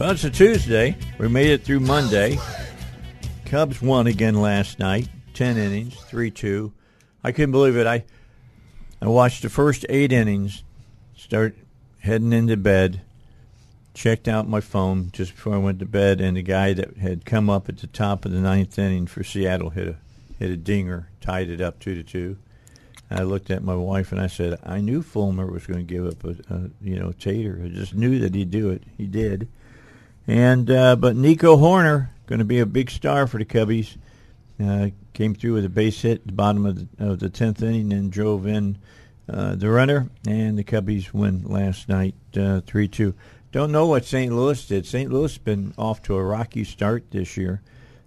Well, it's a Tuesday. We made it through Monday. Cubs won again last night, ten innings, three two. I couldn't believe it. I I watched the first eight innings, start heading into bed, checked out my phone just before I went to bed, and the guy that had come up at the top of the ninth inning for Seattle hit a hit a dinger, tied it up two to two. I looked at my wife and I said, I knew Fulmer was going to give up a, a you know Tater. I just knew that he'd do it. He did. And uh, but Nico Hoerner going to be a big star for the Cubbies. Uh, came through with a base hit at the bottom of the of the tenth inning and drove in uh, the runner, and the Cubbies win last night uh, three two. Don't know what St. Louis did. St. Louis been off to a rocky start this year,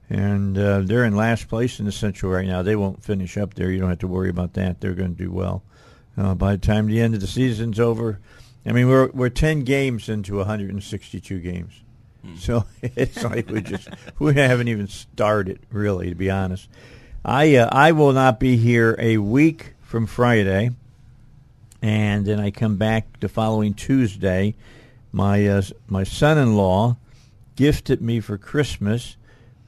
and uh, they're in last place in the Central right now. They won't finish up there. You don't have to worry about that. They're going to do well. Uh, by the time the end of the season's over, I mean we're we're ten games into 162 games. So it's like we just we haven't even started really, to be honest. I uh, I will not be here a week from Friday, and then I come back the following Tuesday. My uh, my son-in-law gifted me for Christmas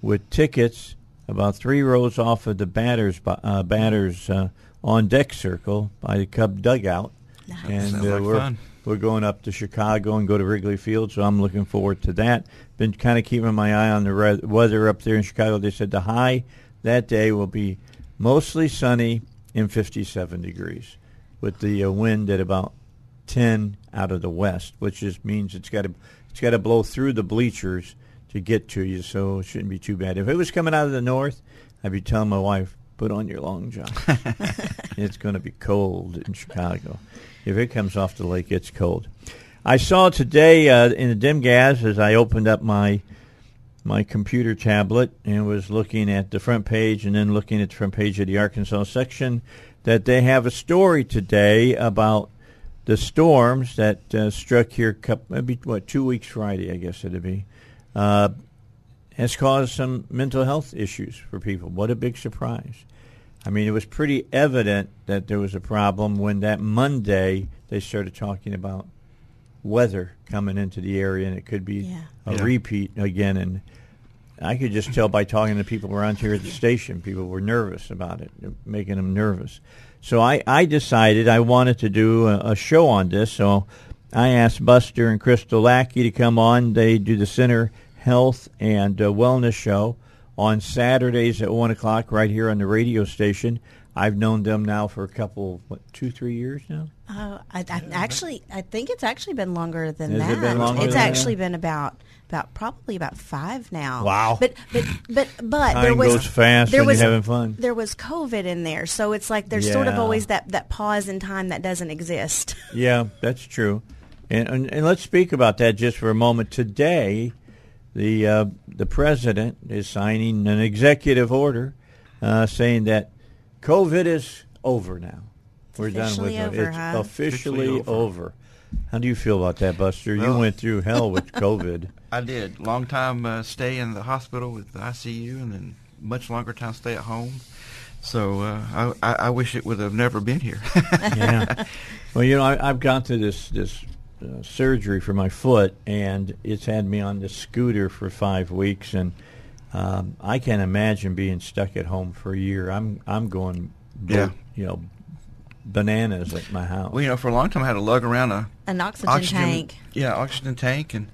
with tickets about three rows off of the batters uh, batters uh, on deck circle by the Cub dugout, Nice. and uh, like we're fun. We're going up to Chicago and go to Wrigley Field, so I'm looking forward to that. Been kind of keeping my eye on the re- weather up there in Chicago. They said the high that day will be mostly sunny and 57 degrees, with the uh, wind at about 10 out of the west, which just means it's got to it's got to blow through the bleachers to get to you, so it shouldn't be too bad. If it was coming out of the north, I'd be telling my wife, put on your long john. it's going to be cold in Chicago. If it comes off the lake, it's cold. I saw today uh, in the Dem-Gaz as I opened up my my computer tablet and was looking at the front page and then looking at the front page of the Arkansas section that they have a story today about the storms that uh, struck here couple, maybe what two weeks Friday I guess it'd be uh, has caused some mental health issues for people. What a big surprise! I mean, it was pretty evident that there was a problem when that Monday they started talking about weather coming into the area, and it could be Yeah. a Yeah. repeat again. And I could just tell by talking to people around here at the station, people were nervous about it, making them nervous. So I, I decided I wanted to do a, a show on this. So I asked Buster and Crystal Lackey to come on. They do the Center Health and uh, Wellness Show on Saturdays at 1 o'clock right here on the radio station. I've known them now for a couple, what, two, three years now? Oh, I, I actually, I think it's actually been longer than Has it that. been longer it's actually that? been about about probably about five now. Wow. But but but but Time there was goes fast there was having fun. there was COVID in there, so it's like there's sort of always that that pause in time that doesn't exist. Yeah, that's true. And, and and let's speak about that just for a moment. Today, the uh, the president is signing an executive order uh, saying that COVID is over now. We're done with Officially it. over, It's huh? officially, Officially over. How do you feel about that, Buster? you Well- went through hell with COVID. I did. Long time uh, stay in the hospital with the ICU, and then much longer time stay at home. So uh, I, I, I wish it would have never been here. yeah. Well, you know, I, I've gone through this this uh, surgery for my foot, and it's had me on the scooter for five weeks, and um, I can't imagine being stuck at home for a year. I'm I'm going, bo- Yeah. you know, bananas at my house. well, you know, for a long time I had to lug around a An oxygen, tank. Yeah, oxygen tank, and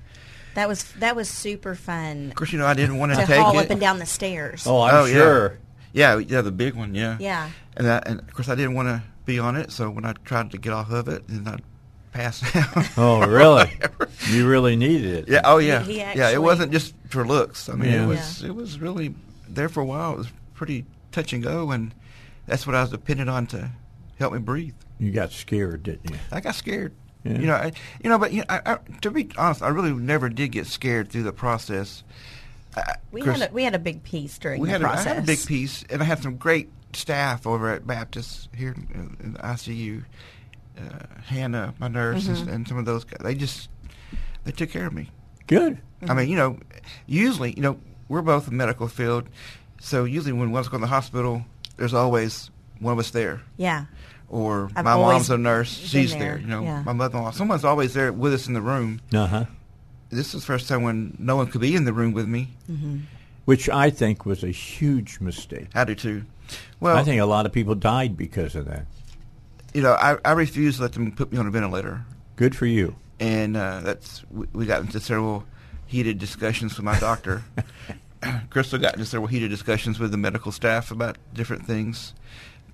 That was that was super fun of course, you know, I didn't want to to take haul it. up and down the stairs. oh, I'm Oh, yeah. sure. Yeah, yeah, the big one, yeah. Yeah. And that, and of course, I didn't want to be on it, so when I tried to get off of it, and I'd pass out. Oh, really? you really needed it. Yeah. Oh, yeah. He- he yeah. It wasn't just for looks. I mean, Yeah. it was it was really there for a while. It was pretty touch and go, and that's what I was dependent on to help me breathe. You got scared, didn't you? I got scared. Yeah. You know, I, you know, but you know, I, I, to be honest, I really never did get scared through the process. I- We had a, we had a big piece during we the had a, I had a big piece, and I had some great staff over at Baptist here in, in the ICU. Uh, Hannah, my nurse, Mm-hmm. and, and some of those guys. They just they took care of me. Good. I mean, you know, usually, you know, we're both in the medical field, so usually when one's going to the hospital, there's always one of us there. Yeah. Or I've my mom's a nurse; she's there, there. You know, yeah. my mother-in-law. Someone's always there with us in the room. Uh huh. This is the first time when no one could be in the room with me. Which I think was a huge mistake. I do too. Well, I think a lot of people died because of that. You know, I, I refuse to let them put me on a ventilator. Good for you. and uh, that's we, we got into several heated discussions with my doctor. Crystal got into several heated discussions with the medical staff about different things,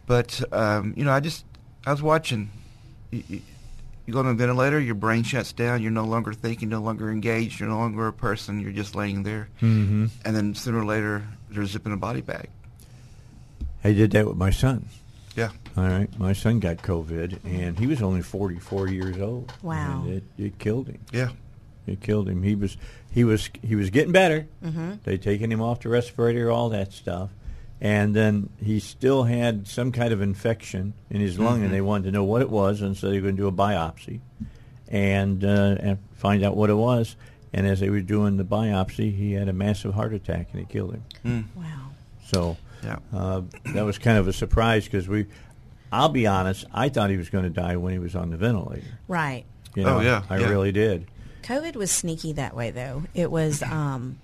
but um, you know, I just I was watching. You, you, you go on a ventilator, your brain shuts down. You're no longer thinking, no longer engaged. You're no longer a person. You're just laying there, Mm-hmm. and then sooner or later, they're zipping a body bag. I did that with my son. Yeah, All right, my son got COVID, and he was only 44 years old. Wow. And it, it killed him. yeah. It killed him. He was he was he was getting better. Mm-hmm. They taken him off the respirator, all that stuff, and then he still had some kind of infection in his lung, and they wanted to know what it was, and so they were going to do a biopsy, and uh, and find out what it was. And as they were doing the biopsy, he had a massive heart attack, and it killed him. Wow. So Yeah. uh, that was kind of a surprise because we. I'll be honest. I thought he was going to die when he was on the ventilator. Right. You Oh, know, yeah, I yeah. really did. COVID was sneaky that way, though. It was, um,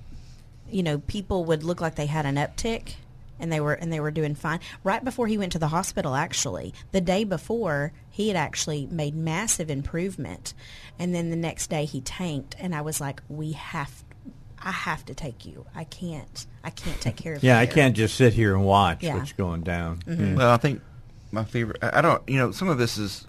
you know, people would look like they had an uptick, and they were and they were doing fine. Right before he went to the hospital, actually, the day before, he had actually made massive improvement, and then the next day he tanked, and I was like, we have. I have to take you. I can't. I can't take care of you. Yeah, I can't just sit here and watch Yeah. what's going down. Mm-hmm. Well, I think my favorite. I I don't. You know, some of this is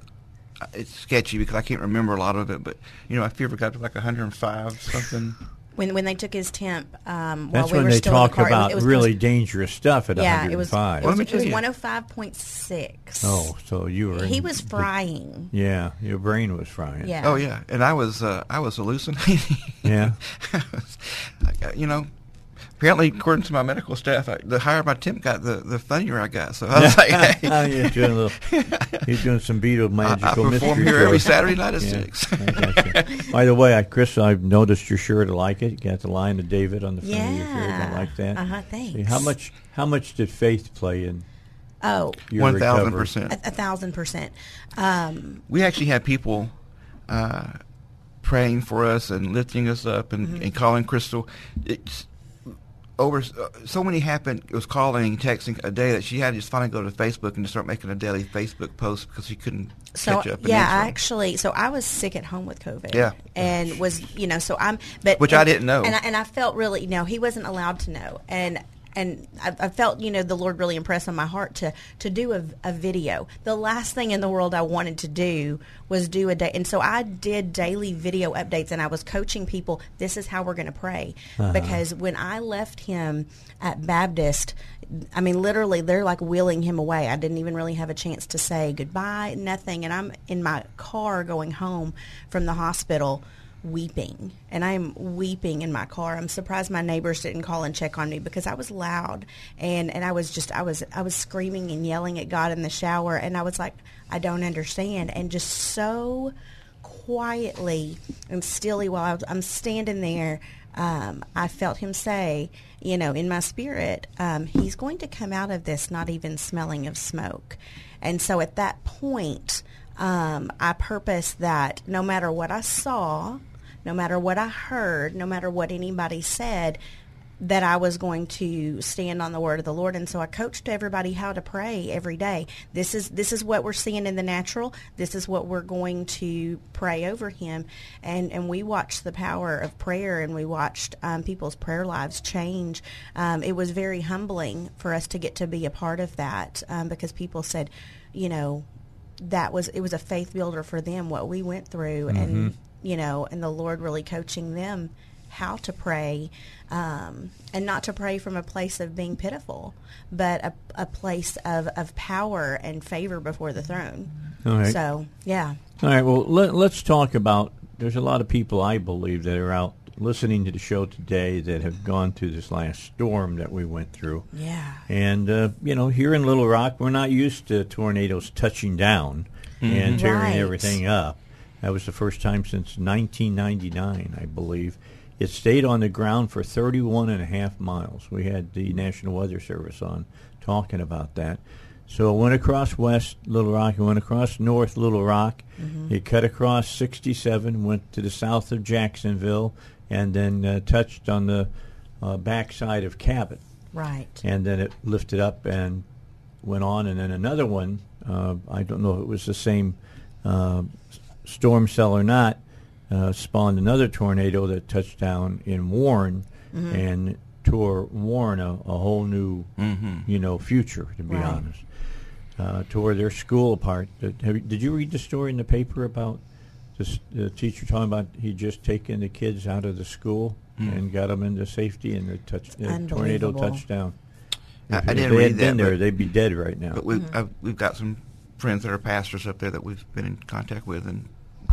uh, it's sketchy because I can't remember a lot of it. But you know, my fever got to like 105 something. When when they took his temp, um, while That's we when were they still in the talk car, it was- about it was, really it dangerous stuff at yeah, it was. 105. It was, Let it was one hundred five point six. oh, so you were. he in was the- frying. yeah, your brain was frying. Yeah. Oh yeah, and I was uh, I was hallucinating. Yeah. I was- you know, apparently according to my medical staff, I, the higher my temp got, the the funnier I got. So I was like, hey, Oh, you're doing a little. You're doing some Beatle I, magical I perform mystery here every. Saturday night at Yeah, six. By the way, I, Chris, I've noticed you're sure to like it. You got the line of David on the front of your shirt. I like that. Uh-huh, See, thanks. how much? How much did faith play in Oh, your One thousand recovery? percent. a, a thousand percent. Um, we actually had people uh, praying for us and lifting us up and, Mm-hmm. and calling Crystal. It's over uh, so many happened. It was calling, texting a day that she had to just finally go to Facebook and just start making a daily Facebook post because she couldn't so catch up. and yeah, I actually, so I was sick at home with COVID. Yeah. and was you know, so I'm, but Which I didn't know. and I, and I felt really, you know, he wasn't allowed to know, and and I, I felt, you know, the Lord really impressed on my heart to to do a, a video. The last thing in the world I wanted to do was do a day, and so I did daily video updates, and I was coaching people. This is how we're going to pray, uh-huh. because when I left him at Baptist. I mean, literally, they're like wheeling him away. I didn't even really have a chance to say goodbye, nothing. And I'm in my car going home from the hospital weeping. And I'm weeping in my car. I'm surprised my neighbors didn't call and check on me because I was loud and, and I was just I was I was screaming and yelling at God in the shower and I was like, I don't understand and just so quietly and stilly while I was, I'm standing there, um, I felt him say, you know, in my spirit, um, he's going to come out of this not even smelling of smoke. And so at that point, um, I purposed that no matter what I saw, no matter what I heard, no matter what anybody said, that I was going to stand on the word of the Lord, and so I coached everybody how to pray every day. This is this is what we're seeing in the natural. This is what we're going to pray over him, and and we watched the power of prayer, and we watched um, people's prayer lives change. Um, it was very humbling for us to get to be a part of that um, because people said, you know, that was it was a faith builder for them what we went through, and you know, and the Lord really coaching them how to pray um, and not to pray from a place of being pitiful, but a, a place of, of power and favor before the throne. All right. So yeah, All right. Well, let, let's talk about. There's a lot of people I believe that are out listening to the show today that have gone through this last storm that we went through. yeah, And uh, you know, here in Little Rock, we're not used to tornadoes touching down and tearing Right. everything up. That was the first time since 1999, I believe. It stayed on the ground for 31 and a half miles. We had the National Weather Service on talking about that. So it went across West Little Rock, it went across North Little Rock, it cut across 67, went to the south of Jacksonville, and then uh, touched on the uh, backside of Cabot right. and then it lifted up and went on, and then another one. Uh, I don't know if it was the same uh, storm cell or not. Uh, spawned another tornado that touched down in Warren and tore Warren a, a whole new, you know, future. To be Right. honest, uh, tore their school apart. Did, have, you- did you read the story in the paper about this, the teacher talking about he just taken the kids out of the school and got them into safety, and the, touch, the tornado Unbelievable. touched down. If I didn't they read had been that, there, they'd be dead right now. But we've I've, we've got some friends that are pastors up there that we've been in contact with, and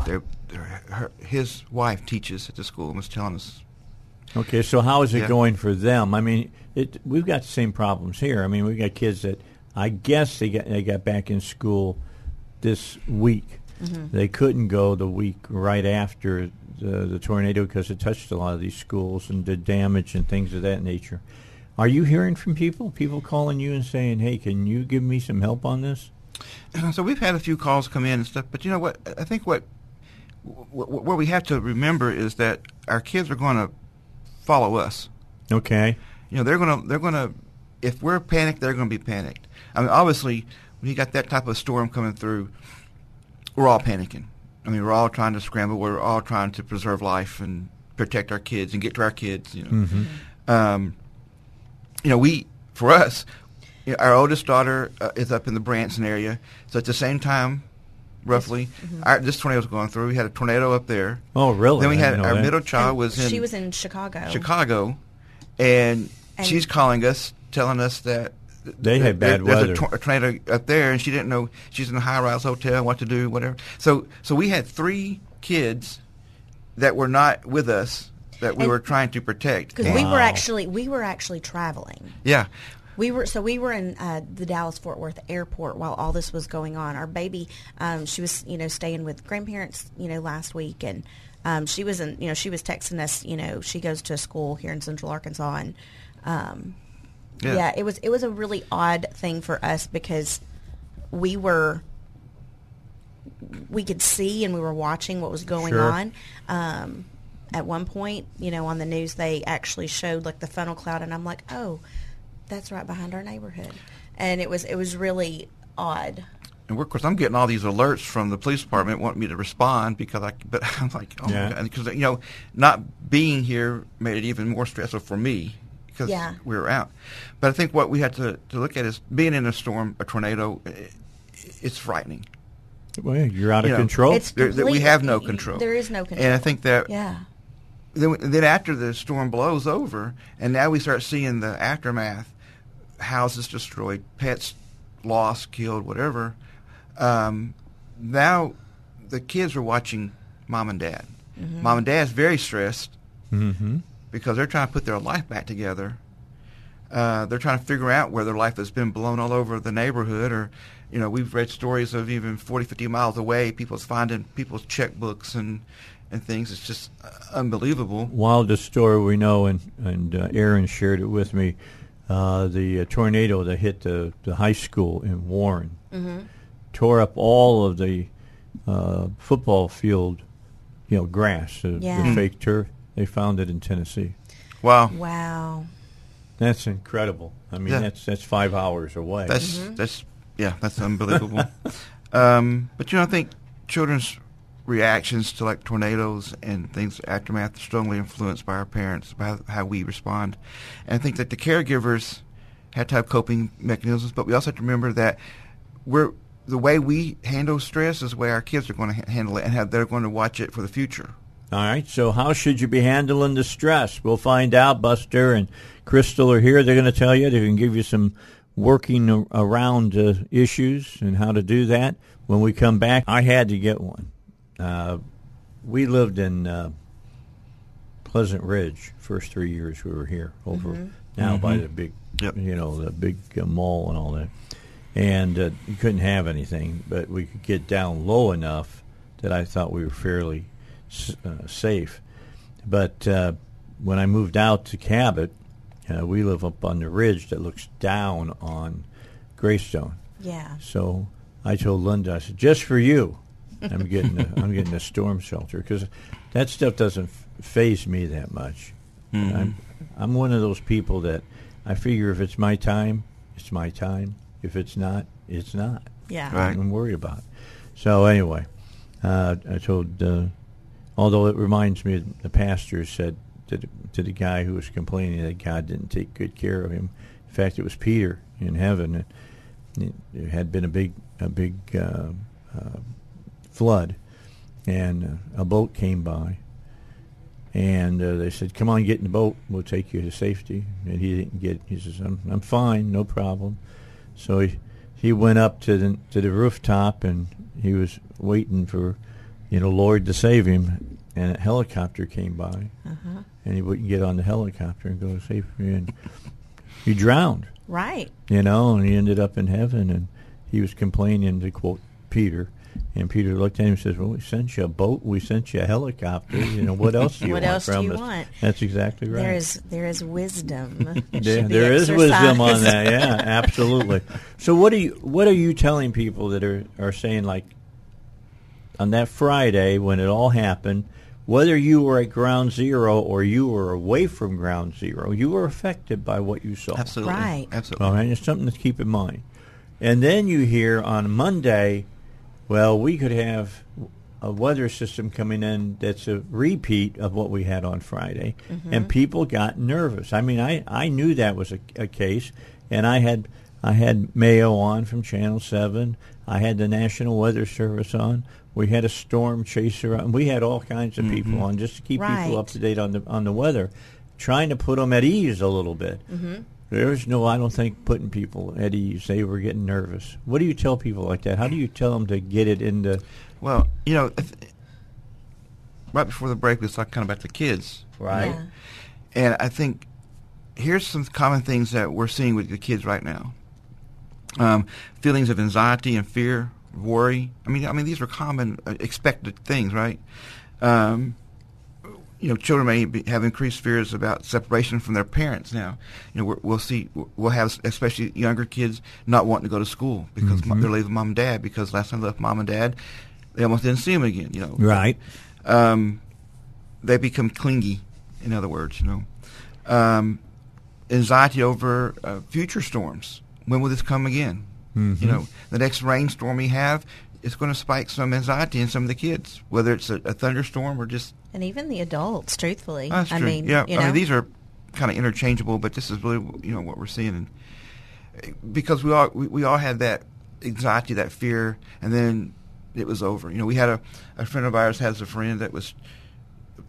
they're, they're her, his wife teaches at the school and was telling us. Okay, so how is it Yeah. going for them? I mean, it, we've got the same problems here. I mean, we've got kids that I guess they got they got back in school this week. Mm-hmm. They couldn't go the week right after the, the tornado because it touched a lot of these schools and did damage and things of that nature. Are you hearing from people? People calling you and saying, "Hey, can you give me some help on this?" So we've had a few calls come in and stuff, but you know what? I think what what, what we have to remember is that our kids are going to follow us. Okay. You know, they're going to they're going to if we're panicked, they're going to be panicked. I mean, obviously, when you got that type of storm coming through, we're all panicking. I mean, we're all trying to scramble. We're all trying to preserve life and protect our kids and get to our kids. You know, um, you know, we for us, our oldest daughter uh, is up in the Branson area, so at the same time, roughly, our, this was going through. We had a tornado up there. Oh, really? Then we I had our that. middle child And was in she was in Chicago. Chicago, and, And- she's calling us, telling us that They had bad there- there's weather. A, tor- a tornado up there, and she didn't know she's in a high-rise hotel, what to do, whatever. So, so we had three kids that were not with us that we And- were trying to protect. because And- we were actually we were actually traveling. yeah, We were so we were in uh, the Dallas Fort Worth airport while all this was going on. Our baby, um, she was you know staying with grandparents you know last week, and um, she was in you know she was texting us. You know she goes to a school here in Central Arkansas, and um, Yeah. yeah. it was it was a really odd thing for us because we were we could see and we were watching what was going Sure. on. Um, at one point, you know, on the news they actually showed like the funnel cloud, and I'm like, oh, that's right behind our neighborhood, and it was it was really odd. and of course I'm getting all these alerts from the police department wanting me to respond because I. But I'm like, oh Yeah. my god, because you know, not being here made it even more stressful for me because Yeah. we were out. But I think what we had to to look at is being in a storm, a tornado. i it's frightening. Well, you're out of You know, control. It's There, that we have no control. There is no control. And I think that yeah, then, then after the storm blows over, and now we start seeing the aftermath, houses destroyed, pets lost, killed, whatever. Um, now the kids are watching mom and dad. Mom and dad's very stressed mm-hmm. because they're trying to put their life back together. Uh, they're trying to figure out where their life has been blown all over the neighborhood, or you know, we've read stories of even 40, 50 miles away, people's finding people's checkbooks and and things. It's just uh, unbelievable. wildest story we know, and and uh, Aaron shared it with me. Uh, the uh, tornado that hit the, the high school in Warren tore up all of the uh, football field, you know, grass, the, Yeah. the fake turf. They found it in Tennessee. Wow, wow. That's incredible. I mean, Yeah. that's that's five hours away. that's that's yeah, that's unbelievable. um, but you know, I think children's reactions to like tornadoes and things aftermath are strongly influenced by our parents, by how we respond. And I think that the caregivers have to have coping mechanisms, but we also have to remember that we're the way we handle stress is the way our kids are going to ha- handle it, and how they're going to watch it for the future. All right. So, how should you be handling the stress? We'll find out. Buster and Crystal are here. They're going to tell you. They can give you some working around uh, issues and how to do that. When we come back, I had to get one. Uh, we lived in uh, Pleasant Ridge first three years we were here over now by the big, Yep. you know, the big uh, mall and all that. And uh, you couldn't have anything, but we could get down low enough that I thought we were fairly uh, safe. But uh, when I moved out to Cabot, uh, we live up on the ridge that looks down on Greystone. Yeah. So I told Linda, I said, just for you, I'm getting a, I'm getting a storm shelter because that stuff doesn't phase me that much. I'm I'm one of those people that I figure if it's my time, it's my time. If it's not, it's not. Yeah. Right. I'm worried about. It. So anyway, uh, I told. Uh, although it reminds me, the pastor said to the, to the guy who was complaining that God didn't take good care of him. In fact, it was Peter in heaven. It, it had been a big a big uh, uh, flood, and uh, a boat came by, and uh, they said, "Come on, get in the boat. We'll take you to safety." And he didn't get. He says, "I'm I'm fine, no problem." So he he went up to the to the rooftop and he was waiting for, you know, Lord to save him. And a helicopter came by, and he wouldn't get on the helicopter and go to save me, and he drowned. Right. You know, and he ended up in heaven, and he was complaining to quote Peter. And Peter looked at him and says, "Well, we sent you a boat, we sent you a helicopter. You know, what else do you What want else do from you us?" want? That's exactly right. There is there is wisdom. There, there is wisdom on that. Yeah, absolutely. So what are you what are you telling people that are are saying like on that Friday when it all happened, whether you were at ground zero or you were away from ground zero, you were affected by what you saw. Absolutely. Right. Absolutely. All right, it's something to keep in mind. And then you hear on Monday, well, we could have a weather system coming in that's a repeat of what we had on Friday, mm-hmm. and people got nervous. I mean, I, I knew that was a, a case, and I had I had Mayo on from Channel Seven. I had the National Weather Service on. We had a storm chaser on. We had all kinds of people mm-hmm. on just to keep Right. people up to date on the on the weather, trying to put them at ease a little bit. Mm-hmm. There's no, I don't think, putting people at ease. They were getting nervous. What do you tell people like that? How do you tell them to get it into Well, you know, if, right before the break, we was talking kind of about the kids, right? Yeah. and I think here's some common things that we're seeing with the kids right now. Um, feelings of anxiety and fear, worry. I mean, I mean, these are common, uh, expected things, right? Um, you know, children may be, have increased fears about separation from their parents now. You know, we're, we'll see, we'll have especially younger kids not wanting to go to school because mo- they're leaving mom and dad because last time they left mom and dad, they almost didn't see them again. You know, Right. um, they become clingy. In other words, you know, um, anxiety over uh, future storms. When will this come again? You know, the next rainstorm we have is going to spike some anxiety in some of the kids, whether it's a, a thunderstorm or just. And even the adults, truthfully. That's I true. mean, yeah, you I mean these are kind of interchangeable, but this is really you know what we're seeing, and because we all we, we all had that anxiety, that fear, and then it was over. You know, we had a a friend of ours has a friend that was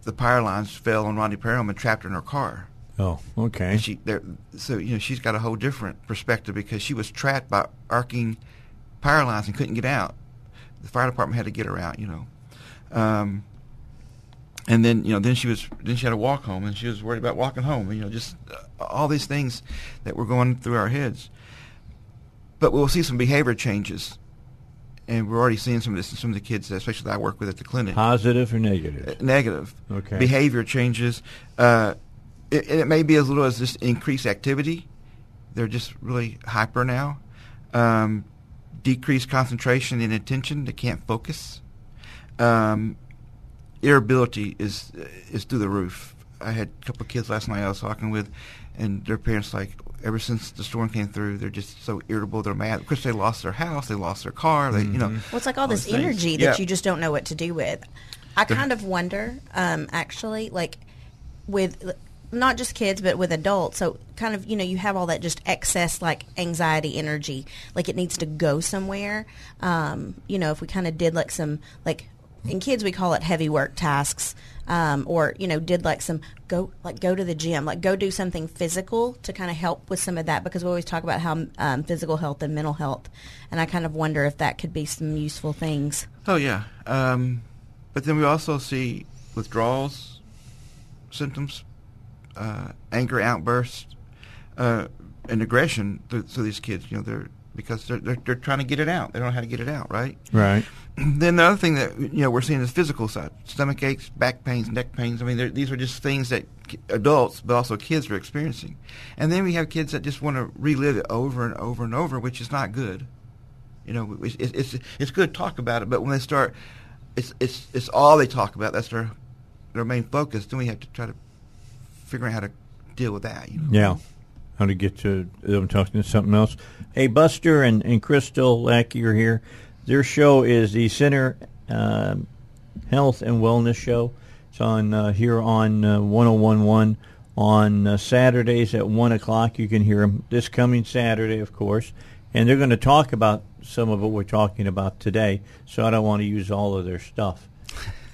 the power lines fell on Rodney Parham and trapped her in her car. Oh, okay. And she there, so you know she's got a whole different perspective because she was trapped by arcing power lines and couldn't get out. The fire department had to get her out. You know, um, and then you know then she was then she had to walk home and she was worried about walking home. You know, just uh, all these things that were going through our heads. But we'll see some behavior changes, and we're already seeing some of this in some of the kids, especially that I work with at the clinic Positive or negative? uh, negative. Okay. Behavior changes. Uh, it, and it may be as little as just increased activity. They're just really hyper now. Um, decreased concentration and attention. They can't focus. Um, irritability is is through the roof. I had a couple of kids last night I was talking with, and their parents like ever since the storm came through, they're just so irritable. They're mad. Of course, they lost their house. They lost their car. They, you know. Well, it's like all, this these things. energy that Yeah. you just don't know what to do with. I kind of wonder, um, actually, like with not just kids, but with adults. So, kind of, you know, you have all that just excess, like anxiety energy, like it needs to go somewhere. Um, you know, if we kind of did like some, like, in kids we call it heavy work tasks um, or you know did like some go like go to the gym like go do something physical to kind of help with some of that because we always talk about how um, physical health and mental health and i kind of wonder if that could be some useful things Oh yeah, um, but then we also see withdrawals symptoms, uh, anger outbursts, uh, and aggression. To, to these kids, you know, they're because they're, they're they're trying to get it out. They don't know how to get it out, right? Right. then the other thing that you know we're seeing is physical side: stomach aches, back pains, neck pains. I mean, these are just things that adults, but also kids, are experiencing. And then we have kids that just want to relive it over and over and over, which is not good. You know, it's it's it's, it's good to talk about it, but when they start, it's it's it's all they talk about. That's their their main focus. Then we have to try to figure out how to deal with that. You know? Yeah. To get to them talking to something else. Hey, Buster and, and Crystal Lackey are here. Their show is the Center um, Health and Wellness Show. It's on uh, here on uh, 1011 on uh, Saturdays at 1 o'clock. You can hear them this coming Saturday, of course. And they're going to talk about some of what we're talking about today, so I don't want to use all of their stuff.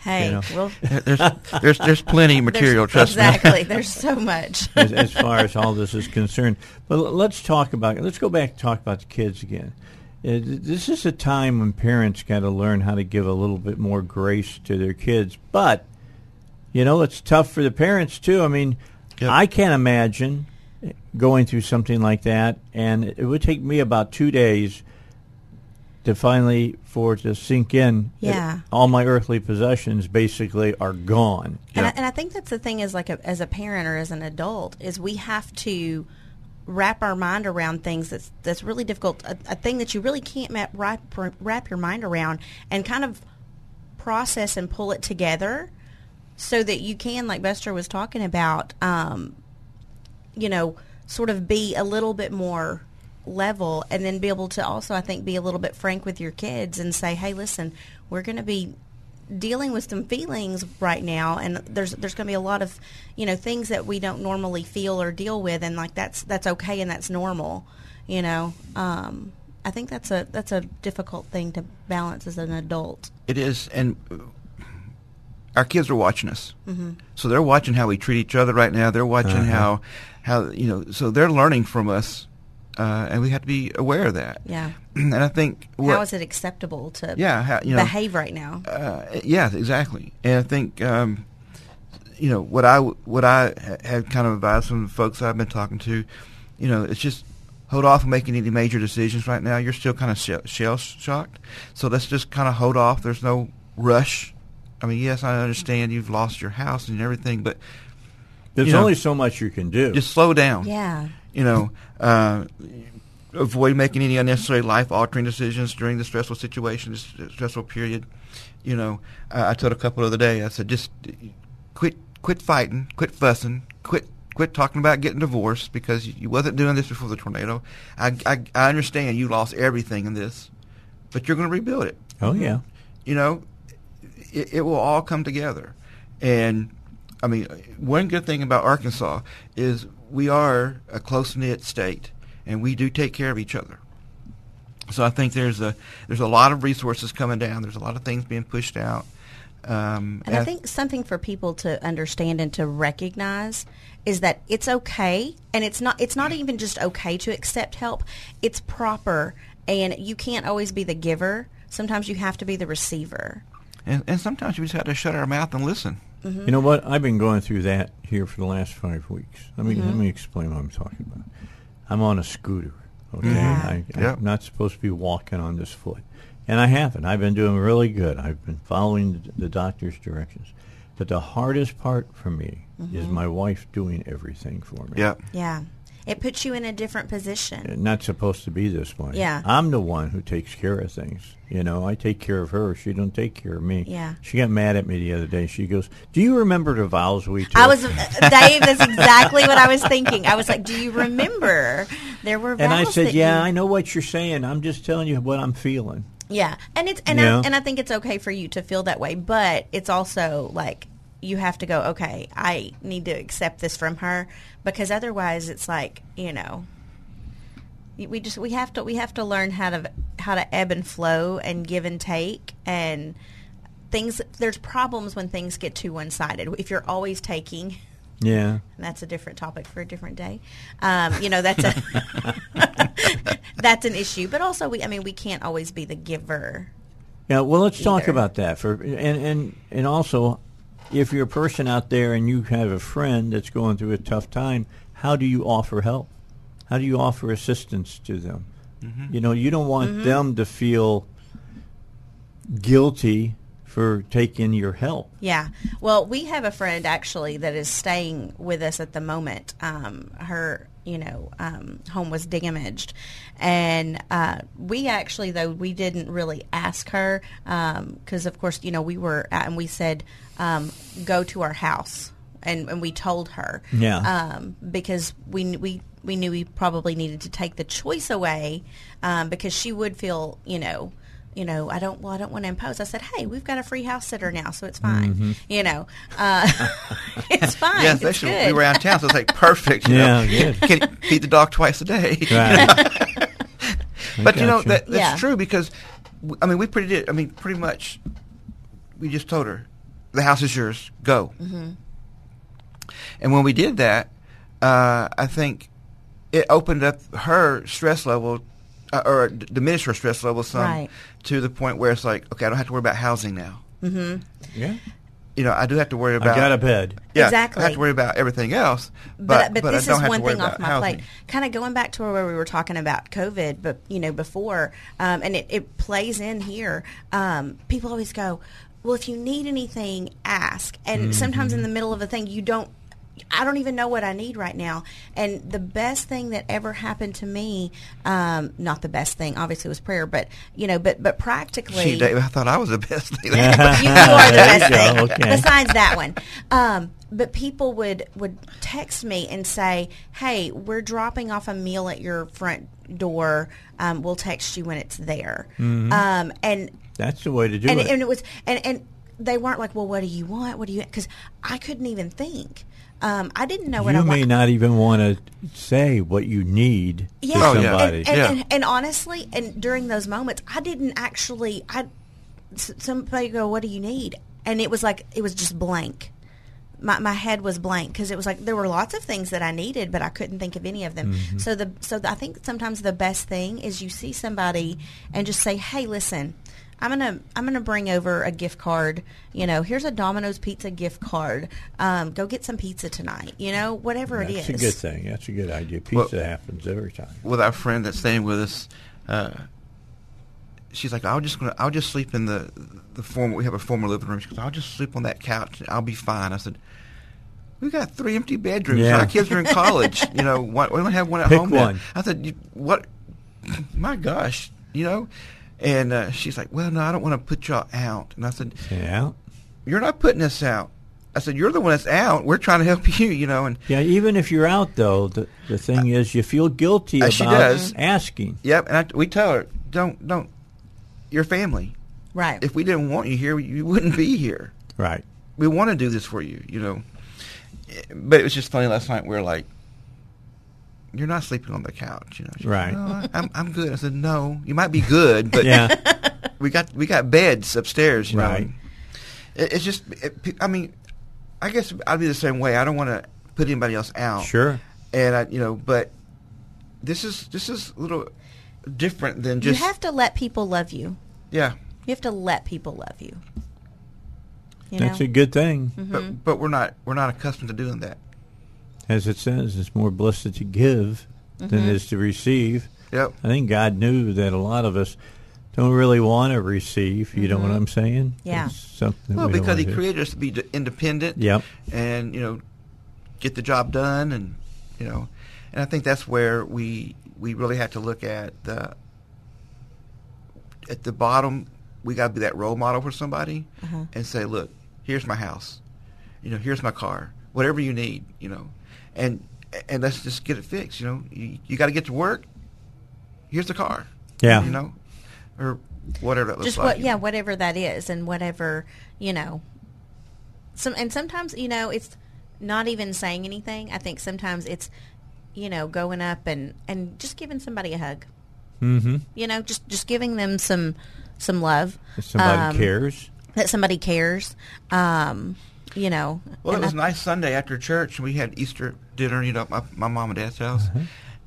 Hey You know. well There's there's there's plenty of material. there's- Trust me. exactly there's so much as, as far as all this is concerned. But let's talk about let's go back and talk about the kids again. Uh, This is a time when parents got to learn how to give a little bit more grace to their kids, but you know it's tough for the parents too. I mean, Yep. I can't imagine going through something like that, and it would take me about two days to finally for it to sink in. Yeah. all my earthly possessions basically are gone. And, I, and I think that's the thing as like a, as a parent or as an adult is we have to wrap our mind around things that's that's really difficult. A, a thing that you really can't map, wrap wrap your mind around and kind of process and pull it together so that you can, like Buster was talking about, um, you know, sort of be a little bit more level and then be able to also, I think, be a little bit frank with your kids and say, hey, listen, we're going to be dealing with some feelings right now and there's there's going to be a lot of you know things that we don't normally feel or deal with and like that's that's okay and that's normal you know um i think that's a that's a difficult thing to balance as an adult It is, and our kids are watching us. Mm-hmm. So they're watching how we treat each other right now. They're watching how, how you know. So they're learning from us, uh, and we have to be aware of that. yeah and I think what, how is it acceptable to yeah, how, you know, behave right now uh, yeah, exactly. And I think um, you know what I what I ha- had kind of advised from the folks I've been talking to. You know, it's just hold off on making any major decisions right now. You're still kind of shell, shell shocked, so let's just kind of hold off. There's no rush. I mean, yes, I understand you've lost your house and everything, but There's You know, only so much you can do. just slow down. yeah You know, uh, avoid making any unnecessary life-altering decisions during the stressful situation, this stressful period. You know, uh, I told a couple the other day. I said, just quit, quit fighting, quit fussing, quit, quit talking about getting divorced because you, you wasn't doing this before the tornado. I, I, I understand you lost everything in this, but you're going to rebuild it. oh yeah. You know, it, it will all come together. And I mean, one good thing about Arkansas is we are a close knit state, and we do take care of each other. So I think there's a there's a lot of resources coming down. There's a lot of things being pushed out. Um, And I think something for people to understand and to recognize is that it's okay and it's not it's not even just okay to accept help. It's proper and you can't always be the giver. Sometimes you have to be the receiver. and, and sometimes we just have to shut our mouth and listen. Mm-hmm. You know what? I've been going through that here for the last five weeks. Let me let mm-hmm. me explain what I'm talking about. I'm on a scooter. Okay, mm-hmm. Yeah. I, Yep. I'm not supposed to be walking on this foot, and I haven't. I've been doing really good. I've been following the, the doctor's directions. But the hardest part for me is my wife doing everything for me. Yeah. Yeah. It puts you in a different position. Not supposed to be this way. Yeah. I'm the one who takes care of things. You know, I take care of her. She don't take care of me. Yeah. She got mad at me the other day. She goes, "Do you remember the vows we took?" I was uh, Dave. That's exactly what I was thinking. I was like, "Do you remember there were?" And I said, "Yeah, you- I know what you're saying. I'm just telling you what I'm feeling." Yeah, and it's and Yeah. I, and I think it's okay for you to feel that way, but it's also like you have to go. Okay, I need to accept this from her because otherwise, it's like you know, we just we have to we have to learn how to how to ebb and flow and give and take and things there's problems when things get too one sided. If you're always taking, Yeah. that's a different topic for a different day. Um, you know, that's a that's an issue. But also, we I mean, we can't always be the giver. Yeah, well, let's talk about that for and and and also, if you're a person out there and you have a friend that's going through a tough time, how do you offer help? How do you offer assistance to them? You know, you don't want them to feel guilty for taking your help. Yeah. Well, we have a friend actually that is staying with us at the moment. Um, her, you know, um, home was damaged, and uh, we actually, though, we didn't really ask her because, of course, you know, we were at, and we said, um, go to our house, and, and we told her, Yeah. um, because we we we knew we probably needed to take the choice away um, because she would feel, you know. You know, I don't. Well, I don't want to impose. I said, "Hey, we've got a free house sitter now, so it's fine." Mm-hmm. You know, uh, it's fine. Yeah, it's especially when good. we were out of town, so it's like perfect. You Yeah, know, good. can feed the dog twice a day. Right. But you know gotcha. that, that's Yeah. true because, I mean, we pretty did. I mean, pretty much, we just told her, "The house is yours. Go." Mm-hmm. And when we did that, uh, I think it opened up her stress level, uh, or d- diminished her stress level some Right. to the point where it's like, okay, I don't have to worry about housing now. yeah. You know, I do have to worry about. I got a bed. Yeah, Exactly. I have to worry about everything else, but but but, I this don't is one thing off my housing. plate. Kind of going back to where we were talking about COVID, but you know before, um, and it, it plays in here. Um, people always go, "Well, if you need anything, ask." And sometimes Mm-hmm. in the middle of a thing, you don't. I don't even know what I need right now. And the best thing that ever happened to me, um, not the best thing, obviously, was prayer, but you know, but but practically, Gee, Dave, I thought I was the best thing. you, you are the best you go, thing. okay. Besides that one, um, but people would would text me and say, "Hey, we're dropping off a meal at your front door. Um, we'll text you when it's there." Um, and That's the way to do and, it. and it was and and they weren't like, "Well, what do you want? What do you?" Because I couldn't even think. Um, I didn't know what you I may wanted. not even want to say what you need Yeah, to Oh, yeah. somebody. And, and, Yeah. and, and honestly, and during those moments, I didn't actually. I s- somebody go, "What do you need?" And it was like it was just blank. My my head was blank because it was like there were lots of things that I needed, but I couldn't think of any of them. Mm-hmm. So the so I think sometimes the best thing is you see somebody and just say, "Hey, listen." I'm gonna I'm gonna bring over a gift card. You know, here's a Domino's Pizza gift card. Um, go get some pizza tonight. You know, whatever it is. That's a good thing. That's a good idea. Pizza Well- happens every time. with our friend that's staying with us, uh, she's like, "I'll just gonna, I'll just sleep in the the former. We have a former living room. She goes, I'll just sleep on that couch. I'll be fine." I said, "We got three empty bedrooms. Yeah. Our kids are in college. you know, one, we only have one at Pick home now." one. I said, you, "What? My gosh, you know." And uh, she's like, "Well, no, I don't want to put y'all out." And I said, Yeah. "You're not putting us out." I said, "You're the one that's out. We're trying to help you." You know, and Yeah, even if you're out though, the the thing is you feel guilty Uh, about she does. asking. yep. And I, we tell her, "Don't, don't. Your family." right. if we didn't want you here, you wouldn't be here. Right. We want to do this for you, you know. But it was just funny last night. We are like, "You're not sleeping on the couch," you know. She goes, Right. "No, I- I'm I'm good. I said, "No, you might be good, but Yeah. we got we got beds upstairs, you Right. know." It, it's just, it, I mean, I guess I'd be the same way. I don't want to put anybody else out. Sure. And I, you know, but this is this is a little different than just you have to let people love you. yeah. You have to let people love you. You That's know? a good thing. Mm-hmm. But but we're not we're not accustomed to doing that. As it says, it's more blessed to give than Mm-hmm. it is to receive. Yep. I think God knew that a lot of us don't really want to receive. You know what I'm saying? Mm-hmm. Yeah. Something Well, we because he do. created us to be independent. Yep. And you know, get the job done, and you know, and I think that's where we we really have to look at the at the bottom. We got to be that role model for somebody, Uh-huh. and say, look, here's my house, you know, here's my car, whatever you need, you know, and and let's just get it fixed. You know, you, you got to get to work. Here's the car. Yeah. You know, or whatever that looks just like. what yeah whatever that is and whatever you know some and sometimes you know it's not even saying anything i think sometimes it's you know going up and and just giving somebody a hug Mm-hmm. you know just just giving them some some love If somebody Um, cares. that somebody cares. Um, you know. Well, it was I- nice Sunday after church, and we had Easter dinner, you know, at my, my mom and dad's house, Mm-hmm.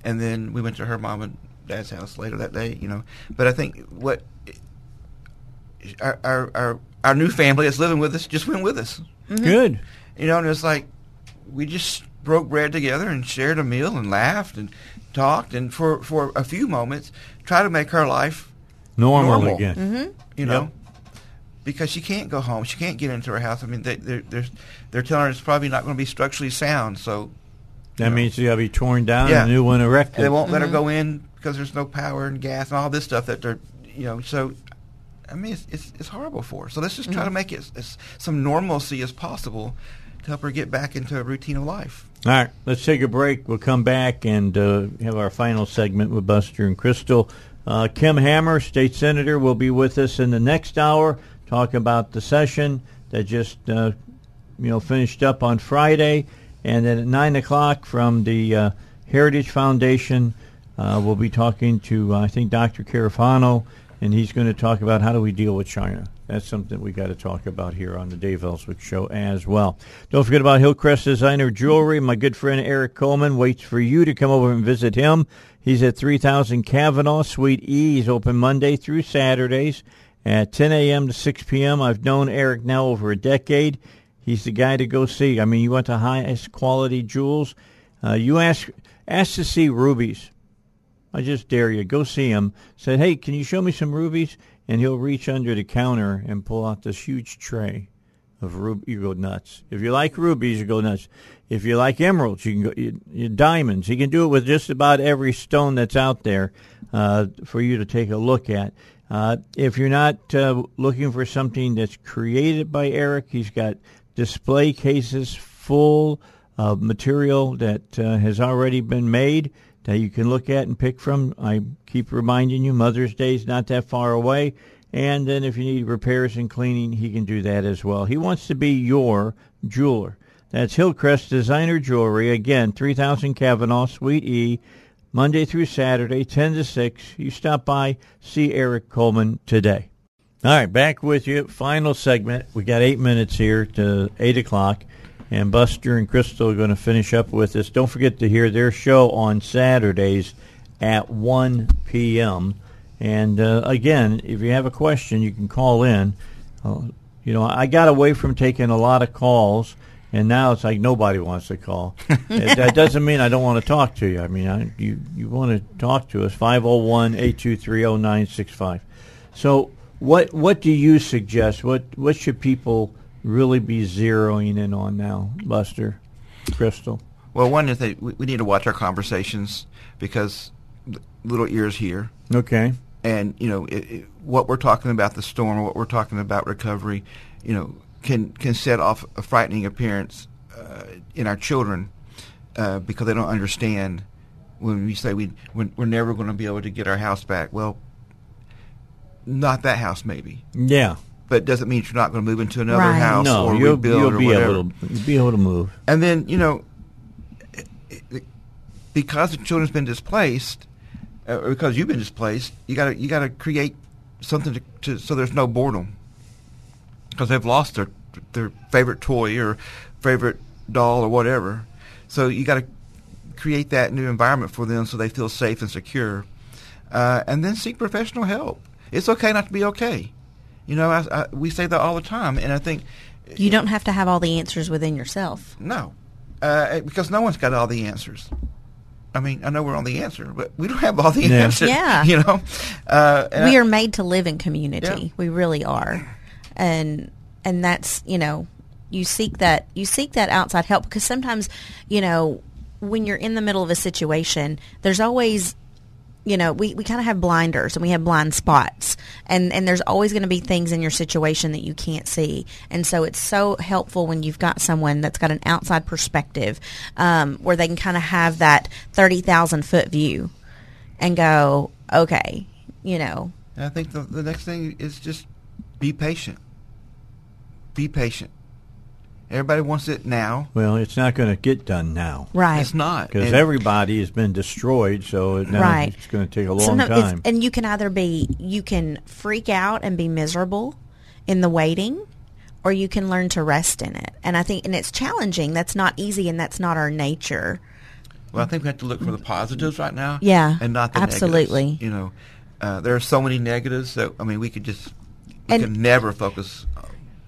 and then we went to her mom and dad's house later that day, you know. But I think what our our our, our new family that's living with us just went with us, Mm-hmm. Good. you know, and it's like we just broke bread together and shared a meal and laughed and talked, and for for a few moments try to make her life Normal, Normal. again. Mm-hmm. you know, because she can't go home. She can't get into her house. I mean, they, they're they're they're telling her it's probably not going to be structurally sound, so That means you got to be torn down Yeah. and a new one erected. they won't let her go in because there's no power and gas and all this stuff that they're you know. So, I mean, it's it's, it's horrible for her. So let's just try to make it as, as some normalcy as possible to help her get back into a routine of life. All right, let's take a break. We'll come back and uh, have our final segment with Buster and Crystal. Uh, Kim Hammer, state senator, will be with us in the next hour, talk about the session that just uh, you know finished up on Friday, and then at nine o'clock from the uh, Heritage Foundation, uh, we'll be talking to uh, I think Dr. Carafano, and he's going to talk about how do we deal with China. That's something we got to talk about here on the Dave Elswick Show as well. Don't forget about Hillcrest Designer Jewelry. My good friend Eric Coleman waits for you to come over and visit him. He's at 3000 Kavanaugh, Suite E. He's open Monday through Saturdays at 10 a.m. to 6 p.m. I've known Eric now over a decade. He's the guy to go see. I mean, you want the highest quality jewels. Uh, you ask ask to see rubies. I just dare you. Go see him. Said, hey, can you show me some rubies? And he'll reach under the counter and pull out this huge tray of ruby. You go nuts. If you like rubies, you go nuts. If you like emeralds, you can go you, you, diamonds. He can do it with just about every stone that's out there uh, for you to take a look at. Uh, if you're not uh, looking for something that's created by Eric, he's got display cases full of material that uh, has already been made that you can look at and pick from. I keep reminding you, Mother's Day is not that far away. And then if you need repairs and cleaning, he can do that as well. He wants to be your jeweler. That's Hillcrest Designer Jewelry. Again, 3000 Kavanaugh, Suite E, Monday through Saturday, 10 to 6. You stop by, see Eric Coleman today. All right, back with you. Final segment. We got eight minutes here to 8 o'clock. And Buster and Crystal are going to finish up with us. Don't forget to hear their show on Saturdays at 1 p.m. And uh, again, if you have a question, you can call in. Uh, you know, I got away from taking a lot of calls, and now it's like nobody wants to call. It- that doesn't mean I don't want to talk to you. I mean, I, you you want to talk to us 501-823-0965. So, what what do you suggest? What what should people really be zeroing in on now, Buster, Crystal? Well, one is that we, we need to watch our conversations because little ears hear. Okay. and you know it, it, what we're talking about the storm, what we're talking about recovery, you know, can can set off a frightening appearance uh, in our children uh, because they don't understand when we say we we're, we're never going to be able to get our house back. Well, not that house maybe, Yeah. but it doesn't mean you're not going to move into another Right. house No, or you'll, rebuild you'll or be whatever. able to you'll be able to move. And then you know, it- it- because the children's been displaced, uh, or because you've been displaced, you got to you got to create something to, to so there's no boredom because they've lost their their favorite toy or favorite doll or whatever. So you got to create that new environment for them so they feel safe and secure, uh, and then seek professional help. It's okay not to be okay. You know, I, I, we say that all the time, and I think You don't have to have all the answers within yourself. no, uh, because no one's got all the answers. I mean, I know we're on the answer, but we don't have all the Yeah. answers. Yeah. you know, uh, we I- are made to live in community. Yeah. We really are, and and that's you know you seek that you seek that outside help because sometimes you know when you're in the middle of a situation, there's always you know we, we kind of have blinders and we have blind spots and and there's always going to be things in your situation that you can't see and so it's so helpful when you've got someone that's got an outside perspective um, where they can kind of have that 30,000 foot view and go okay you know I think the, the next thing is just be patient. Be patient. Everybody wants it now. Well, it's not going to get done now right It's not because everybody has been destroyed. So it- now Right. it's going to take a long Sometimes it's- time. and you can either be you can freak out and be miserable in the waiting or you can learn to rest in it. And I think and it's challenging. That's not easy and that's not our nature. Well, I think we have to look for the positives right now. Yeah, and not the absolutely. Negatives. You know, uh, there are so many negatives that I mean, we could just we And- could never focus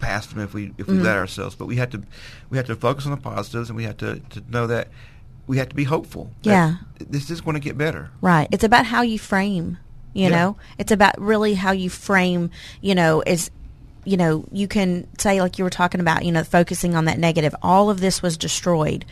past them if we if we mm-hmm. let ourselves. But we had to we had to focus on the positives, and we had to, to know that we had to be hopeful. Yeah. this is going to get better. Right. It's about how you frame, you Yeah. know. It's about really how you frame, you know, is you know, you can say like you were talking about, you know, focusing on that negative. All of this was destroyed.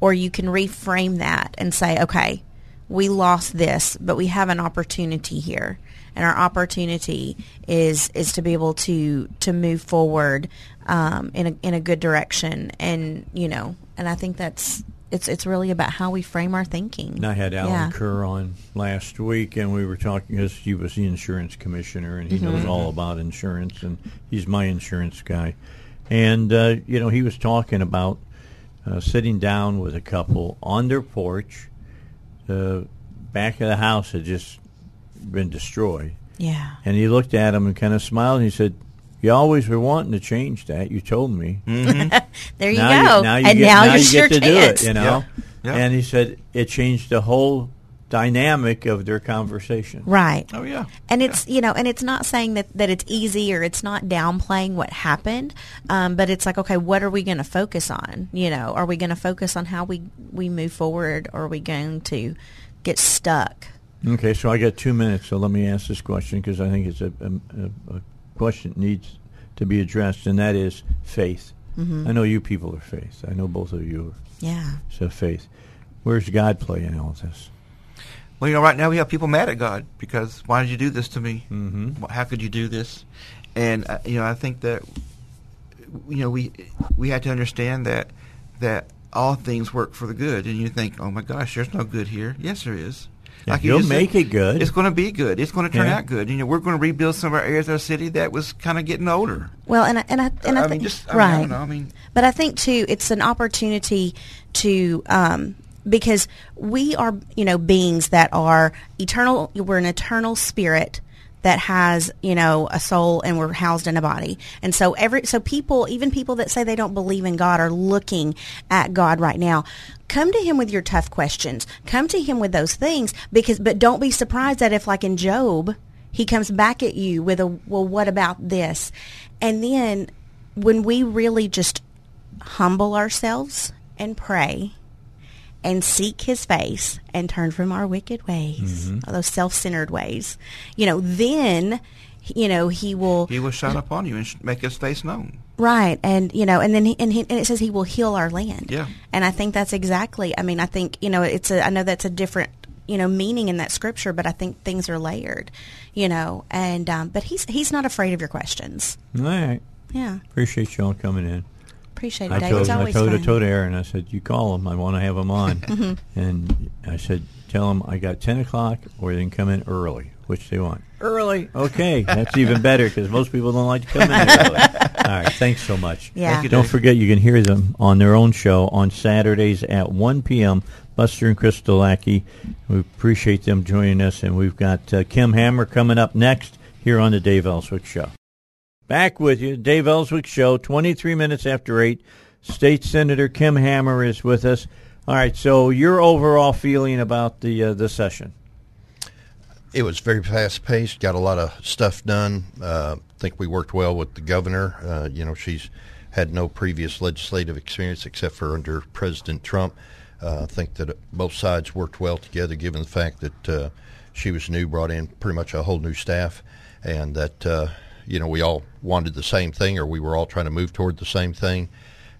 Or you can reframe that and say, okay, we lost this, but we have an opportunity here. And our opportunity is is to be able to to move forward um, in a in a good direction, and you know, and I think that's it's it's really about how we frame our thinking. And I had Allen Yeah. Kerr on last week, and we were talking because he was the insurance commissioner, and he knows Mm-hmm. all about insurance, and he's my insurance guy. And uh, you know, he was talking about uh, sitting down with a couple on their porch. The back of the house had just been destroyed, Yeah. and he looked at him and kind of smiled, and he said. You always were wanting to change that. You told me. There you now go. now you and get, now, now you your get to chance. do it. You know. Yeah. Yeah. And he said it changed the whole dynamic of their conversation. Right. Oh yeah. And it's you know, and it's not saying that that it's easy or it's not downplaying what happened, um, but it's like okay, what are we going to focus on? You know, are we going to focus on how we we move forward, or are we going to get stuck? Okay, so I got two minutes, so let me ask this question because I think it's a, a, a question that needs to be addressed, and that is faith. Mm-hmm. I know you people are faith. I know both of you are Yeah. so faith. Where's God play in all of this? Well, you know, right now we have people mad at God because why did you do this to me? Mm-hmm. How could you do this? And uh, you know, I think that you know we we had to understand that that all things work for the good. And you think, oh my gosh, there's no good here. Yes, there is. Yeah, you you'll just said, make it good. It's going to be good. It's going to turn Yeah. out good. You know, we're going to rebuild some of our areas of our city that was kind of getting older. Well, and I, and I and I, I thi- mean, just I mean, right. I don't know. I mean, But I think too, it's an opportunity to um, because we are, you know, beings that are eternal. We're an eternal spirit that has, you know, a soul, and we're housed in a body. And so every so people, even people that say they don't believe in God, are looking at God right now. Come to Him with your tough questions. Come to Him with those things because, but don't be surprised that if, like in Job, he comes back at you with a well what about this and then when we really just humble ourselves and pray and seek his face and turn from our wicked ways Mm-hmm. those self-centered ways you know then you know he will he will shine upon you and make his face known. Right, and you know, and then he, and, he, and it says he will heal our land. Yeah. and I think that's exactly. I mean, I think you know, it's a. I know that's a different you know meaning in that scripture, but I think things are layered, you know. And um, but he's he's not afraid of your questions. All right. Yeah, Appreciate y'all coming in. Appreciate it, I Dave. told, It's I told, I fun. told Aaron, I said, you call him. I want to have him on. Mm-hmm. And I said, tell him I got 10 o'clock or they can come in early. Which they want? Early. Okay. That's even better because most people don't like to come in early. All right. Thanks so much. Yeah. Thank you, Don't forget, you can hear them on their own show on Saturdays at 1 p.m. Buster and Crystal Lackey. We appreciate them joining us. And we've got uh, Kim Hammer coming up next here on the Dave Elswick Show. Back with you, Dave Elswick Show, 23 minutes after 8. State Senator Kim Hammer is with us. All right, so your overall feeling about the uh, the session? It was very fast paced. Got a lot of stuff done. Uh, I think we worked well with the governor. Uh, you know, she's had no previous legislative experience except for under President Trump. Uh, I think that both sides worked well together, given the fact that uh, she was new, brought in pretty much a whole new staff, and that uh, you know we all wanted the same thing, or we were all trying to move toward the same thing.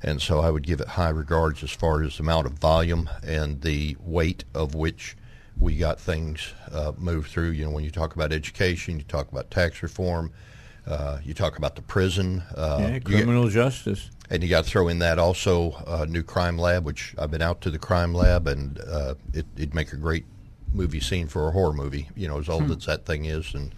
And so I would give it high regards as far as the amount of volume and the weight of which we got things uh, moved through. You know, when you talk about education, you talk about tax reform, uh, you talk about the prison, uh, yeah, you get- criminal justice. and you got to throw in that also uh, new crime lab, which I've been out to the crime lab, and uh, it, it'd make a great movie scene for a horror movie. You know, as old as that thing is, and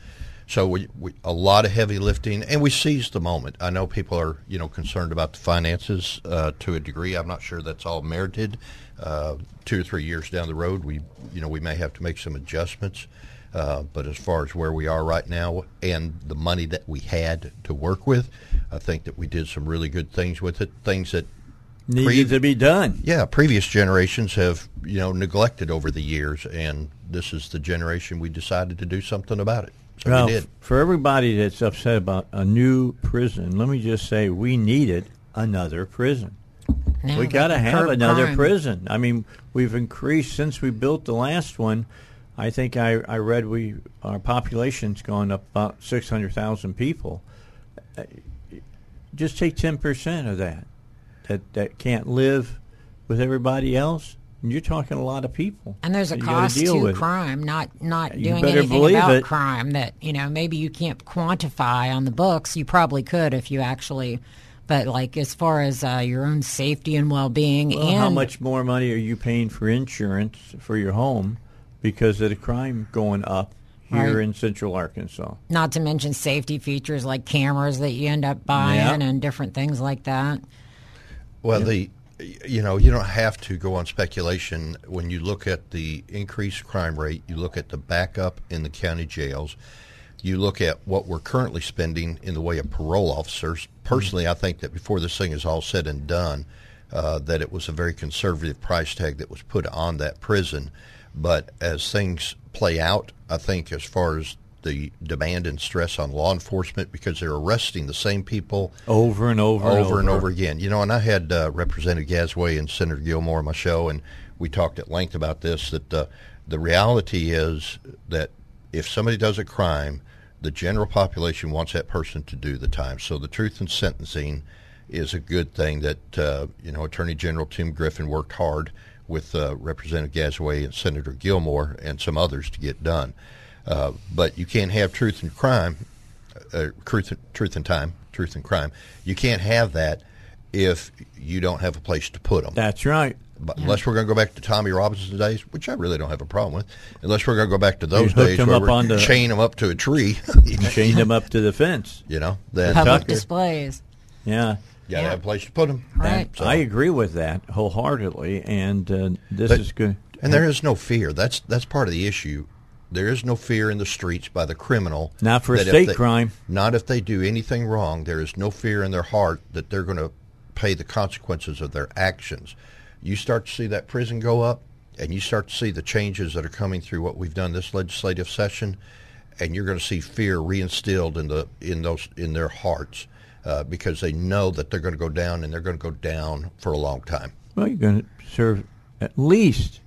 so we, we a lot of heavy lifting, and we seized the moment. I know people are you know concerned about the finances uh, to a degree. I'm not sure that's all merited. Uh, two or three years down the road, we you know we may have to make some adjustments. Uh, but as far as where we are right now and the money that we had to work with, I think that we did some really good things with it. Things that Needed Pre- to be done. yeah, previous generations have you know neglected over the years, and this is the generation we decided to do something about it. So Well, we did. for everybody that's upset about a new prison, let me just say we needed another prison. Now we got to have another crime. prison. I mean, we've increased since we built the last one. I think I, I read we our population's gone up about six hundred thousand people. Just take ten percent of that that that can't live with everybody else. And you're talking a lot of people. And there's a that you gotta cost to with. crime, not not You doing anything about it. crime that you know maybe you can't quantify on the books. You probably could if you actually, but like as far as uh, your own safety and well being Well, and how much more money are you paying for insurance for your home because of the crime going up here Right. in Central Arkansas? not to mention safety features like cameras that you end up buying Yeah. and different things like that. Well, the you know you don't have to go on speculation when you look at the increased crime rate. You look at the backup in the county jails. You look at what we're currently spending in the way of parole officers. Personally, I think that before this thing is all said and done, uh, that it was a very conservative price tag that was put on that prison. But as things play out, I think as far as the demand and stress on law enforcement, because they're arresting the same people Over and over, and over and over again. You know, and I had uh, Representative Gazaway and Senator Gilmore on my show, and we talked at length about this. That uh, the reality is that if somebody does a crime, the general population wants that person to do the time. So the truth in sentencing is a good thing. That uh, you know, Attorney General Tim Griffin worked hard with uh, Representative Gazaway and Senator Gilmore and some others to get done. Uh, but you can't have truth and crime uh, truth, truth and time, truth and crime. You can't have that if you don't have a place to put them. That's right. but unless we're going to go back to Tommy Robinson's days, which I really don't have a problem with, unless we're going to go back to those hooked days them where up we on the- chain them up to a tree, chain them up to the fence. you know, then Public Tucker. displays, Yeah. you got to Yeah. have a place to put them. right? So- I agree with that wholeheartedly, and uh, this But- is good. And there is no fear. That's that's part of the issue. There is no fear in the streets by the criminal. Not for a if state they- crime. Not if they do anything wrong. There is no fear in their heart that they're going to pay the consequences of their actions. You start to see that prison go up, and you start to see the changes that are coming through what we've done this legislative session, and you're going to see fear reinstilled in the in those in their hearts uh, because they know that they're going to go down, and they're going to go down for a long time. Well, you're going to serve at least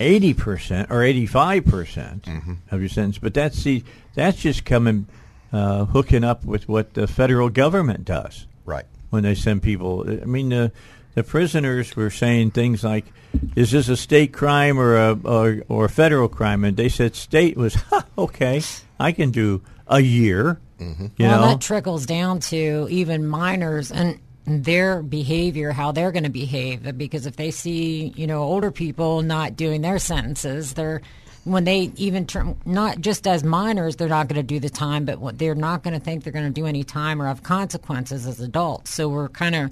eighty percent or eighty-five percent Mm-hmm. of your sentence, but that's see, that's just coming uh, hooking up with what the federal government does Right. when they send people. I mean, the the prisoners were saying things like, "Is this a state crime or a or, or a federal crime?" And they said state was okay. I can do a year. Mm-hmm. You well, know, that trickles down to even minors and their behavior, how they're going to behave. Because if they see, you know, older people not doing their sentences, they're when they even turn not just as minors, they're not going to do the time, but they're not going to think they're going to do any time or have consequences as adults. So we're kind of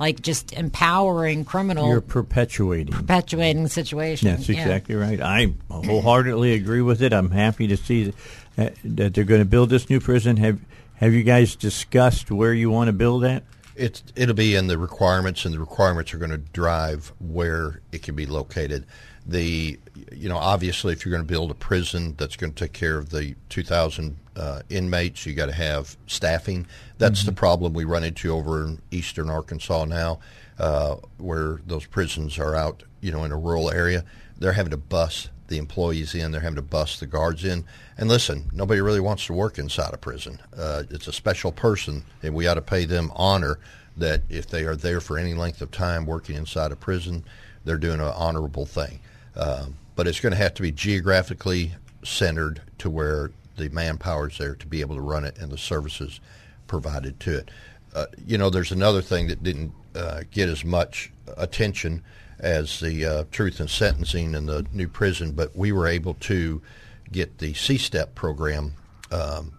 like just empowering criminal, you're perpetuating. perpetuating the situation. That's Yeah. exactly right. I wholeheartedly agree with it. I'm happy to see that, that they're going to build this new prison. Have Have you guys discussed where you want to build at? It's it'll be in the requirements, and the requirements are going to drive where it can be located. The you know obviously if you're going to build a prison that's going to take care of the 2,000 uh, inmates, you got to have staffing. That's the problem we run into over in eastern Arkansas now, uh, where those prisons are out you know in a rural area. They're having to bus the employees in. They're having to bust the guards in. And listen, nobody really wants to work inside a prison. Uh, it's a special person, and we ought to pay them honor that if they are there for any length of time working inside a prison, they're doing an honorable thing. Um, but it's going to have to be geographically centered to where the manpower is there to be able to run it and the services provided to it. Uh, you know, there's another thing that didn't uh, get as much attention as the uh, truth in sentencing in the new prison, but we were able to get the C-STEP program um,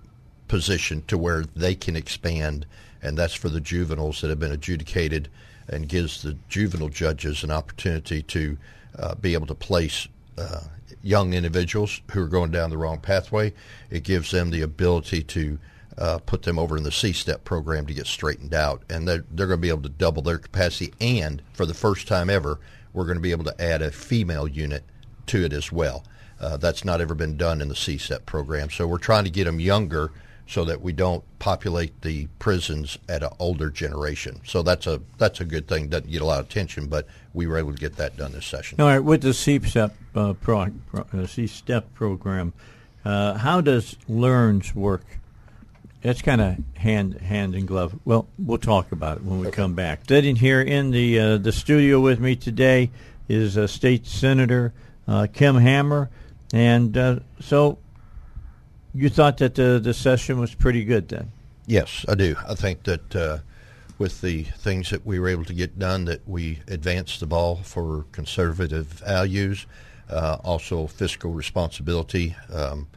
positioned to where they can expand, and that's for the juveniles that have been adjudicated and gives the juvenile judges an opportunity to uh, be able to place uh, young individuals who are going down the wrong pathway. It gives them the ability to uh, put them over in the C step program to get straightened out, and they're, they're going to be able to double their capacity. And for the first time ever, we're going to be able to add a female unit to it as well. Uh, that's not ever been done in the C step program. So we're trying to get them younger so that we don't populate the prisons at an older generation. So that's a that's a good thing. Doesn't get a lot of attention, but we were able to get that done this session. All right, with the C-STEP, uh, pro, pro, uh, C-STEP program, uh, how does LEARNS work? That's kind of hand hand in glove. Well, we'll talk about it when we come back. Sitting here in the uh, the studio with me today is uh, State Senator uh, Kim Hammer, and uh, so you thought that the the session was pretty good then. Yes, I do. I think that uh, with the things that we were able to get done, that we advanced the ball for conservative values, uh, also fiscal responsibility. Um,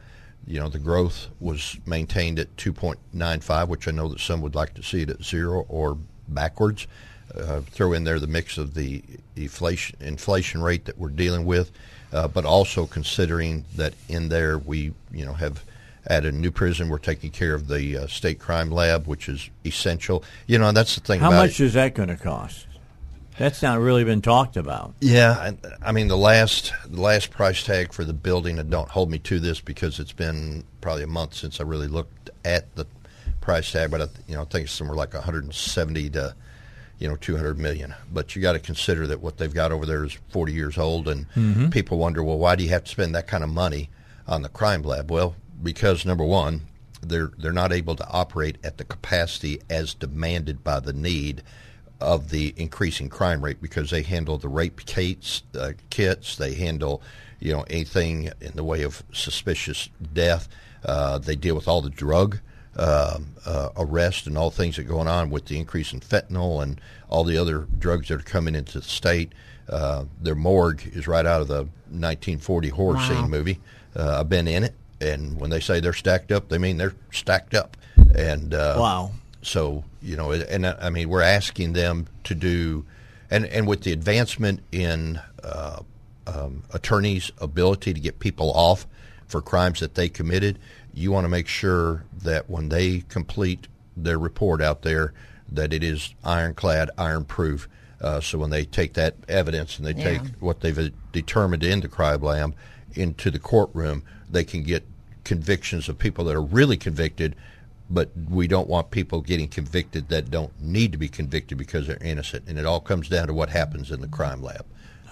you know, the growth was maintained at 2.95, which I know that some would like to see it at zero or backwards. Uh, throw in there the mix of the inflation inflation rate that we're dealing with, uh, but also considering that in there we you know have added a new prison. We're taking care of the uh, state crime lab, which is essential. You know, that's the thing. How much it. is that going to cost? That's not really been talked about. Yeah, I, I mean the last the last price tag for the building. And don't hold me to this because it's been probably a month since I really looked at the price tag. But I, you know, I think it's somewhere like 170 to you know 200 million. But you got to consider that what they've got over there is 40 years old, and mm-hmm. people wonder, well, why do you have to spend that kind of money on the crime lab? Well, because number one, they're they're not able to operate at the capacity as demanded by the need of the increasing crime rate because they handle the rape kits, uh, kits they handle you know anything in the way of suspicious death. Uh, they deal with all the drug um, uh, arrest and all things that are going on with the increase in fentanyl and all the other drugs that are coming into the state. Uh, their morgue is right out of the 1940 horror Wow. scene movie. Uh, I've been in it, and when they say they're stacked up, they mean they're stacked up. And uh, Wow. So you know, and uh, I mean, we're asking them to do, and and with the advancement in uh, um, attorneys' ability to get people off for crimes that they committed, you want to make sure that when they complete their report out there, that it is ironclad, iron-proof. Uh, so when they take that evidence and they take what they've uh, determined in the crime lab into the courtroom, they can get convictions of people that are really convicted but we don't want people getting convicted that don't need to be convicted because they're innocent. And it all comes down to what happens in the crime lab.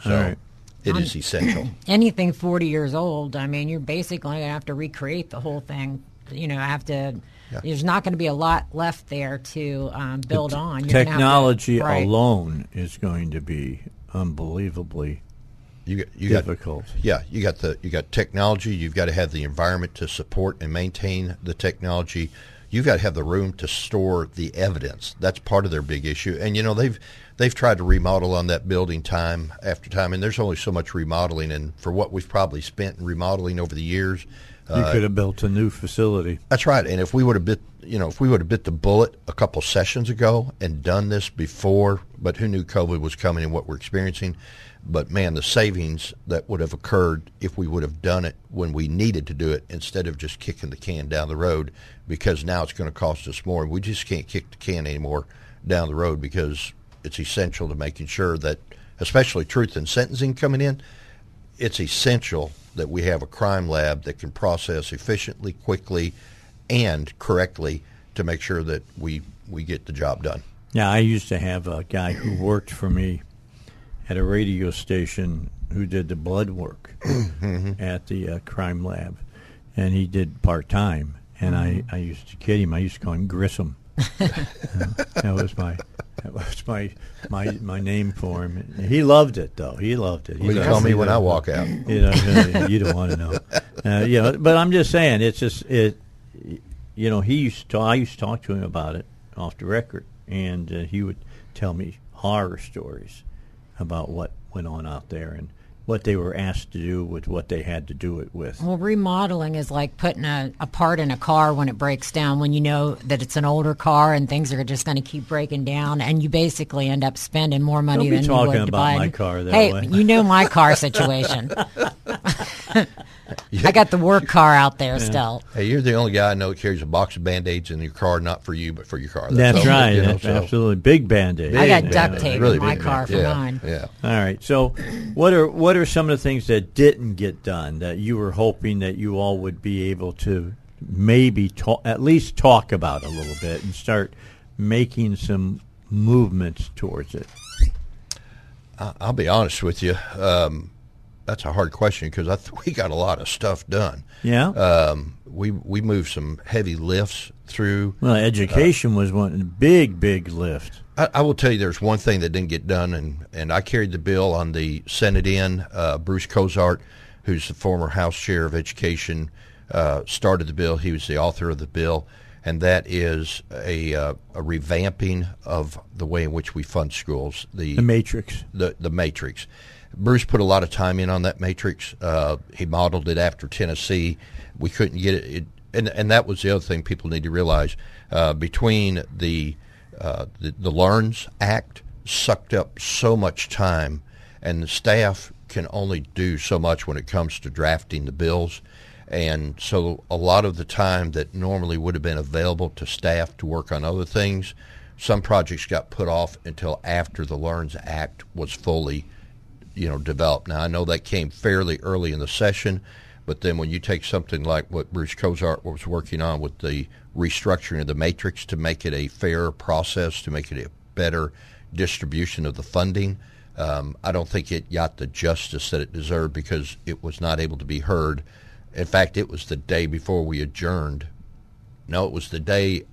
So All right. it is essential. anything 40 years old, I mean, you're basically going to have to recreate the whole thing. You know, have to. There's not going to be a lot left there to um, build on. You're gonna Technology right. alone is going to be unbelievably You got, you got difficult. yeah, you got the you got technology. You've got to have the environment to support and maintain the technology. You've got to have the room to store the evidence. That's part of their big issue. And you know they've they've tried to remodel on that building time after time, and there's only so much remodeling. And for what we've probably spent in remodeling over the years, You uh, could have built a new facility. That's right. And if we would have bit, you know, if we would have bit the bullet a couple sessions ago and done this before, but who knew COVID was coming and what we're experiencing? But man, the savings that would have occurred if we would have done it when we needed to do it instead of just kicking the can down the road because now it's going to cost us more. We just can't kick the can anymore down the road because it's essential to making sure that, especially truth and sentencing coming in, it's essential that we have a crime lab that can process efficiently, quickly, and correctly to make sure that we we get the job done. Yeah, I used to have a guy who worked for me at a radio station who did the blood work at the uh, crime lab, and he did part time. And I, I used to kid him. I used to call him Grissom. Uh, that was my that was my my my name for him. He loved it though. He loved it. He Well, call me when I walk out. You know, you don't want to know. Uh, you know, but I'm just saying, it's just it. You know, he used to. I used to talk to him about it off the record, and uh, he would tell me horror stories about what went on out there and what they were asked to do with what they had to do it with. Well, remodeling is like putting a, a part in a car when it breaks down, when you know that it's an older car and things are just going to keep breaking down, and you basically end up spending more money Don't be than talking you would to about buy. my car that hey, way. you know my car situation. I got the work car out there still. Hey, you're the only guy I know that carries a box of band aids in your car, not for you, but for your car. That's right, you know, That's so- absolutely big band aid. I got duct Band-Aid. tape Really in my big car for Band-Aid. yeah, mine. Yeah. All right. So, what are what are some of the things that didn't get done that you were hoping that you all would be able to maybe talk, at least talk about a little bit and start making some movements towards it? I- I'll be honest with you. Um, that's a hard question because I th- we got a lot of stuff done. Yeah. Um, we we moved some heavy lifts through. well, education was one big, big lift. I, I will tell you, there's one thing that didn't get done, and, and I carried the bill on the Senate end. Uh, Bruce Cozart, who's the former House Chair of Education, uh, started the bill. He was the author of the bill, and that is a, uh, a revamping of the way in which we fund schools. The matrix. the the matrix. Bruce put a lot of time in on that matrix. Uh, he modeled it after Tennessee. We couldn't get it, it and and that was the other thing people need to realize. Uh, between the, uh, the the Learns Act sucked up so much time, and the staff can only do so much when it comes to drafting the bills. And so a lot of the time that normally would have been available to staff to work on other things, some projects got put off until after the Learns Act was fully, you know, developed. Now I know that came fairly early in the session, but then when you take something like what Bruce Cozart was working on with the restructuring of the matrix to make it a fair process, to make it a better distribution of the funding, um, I don't think it got the justice that it deserved because it was not able to be heard. In fact, it was the day before we adjourned. No, it was the day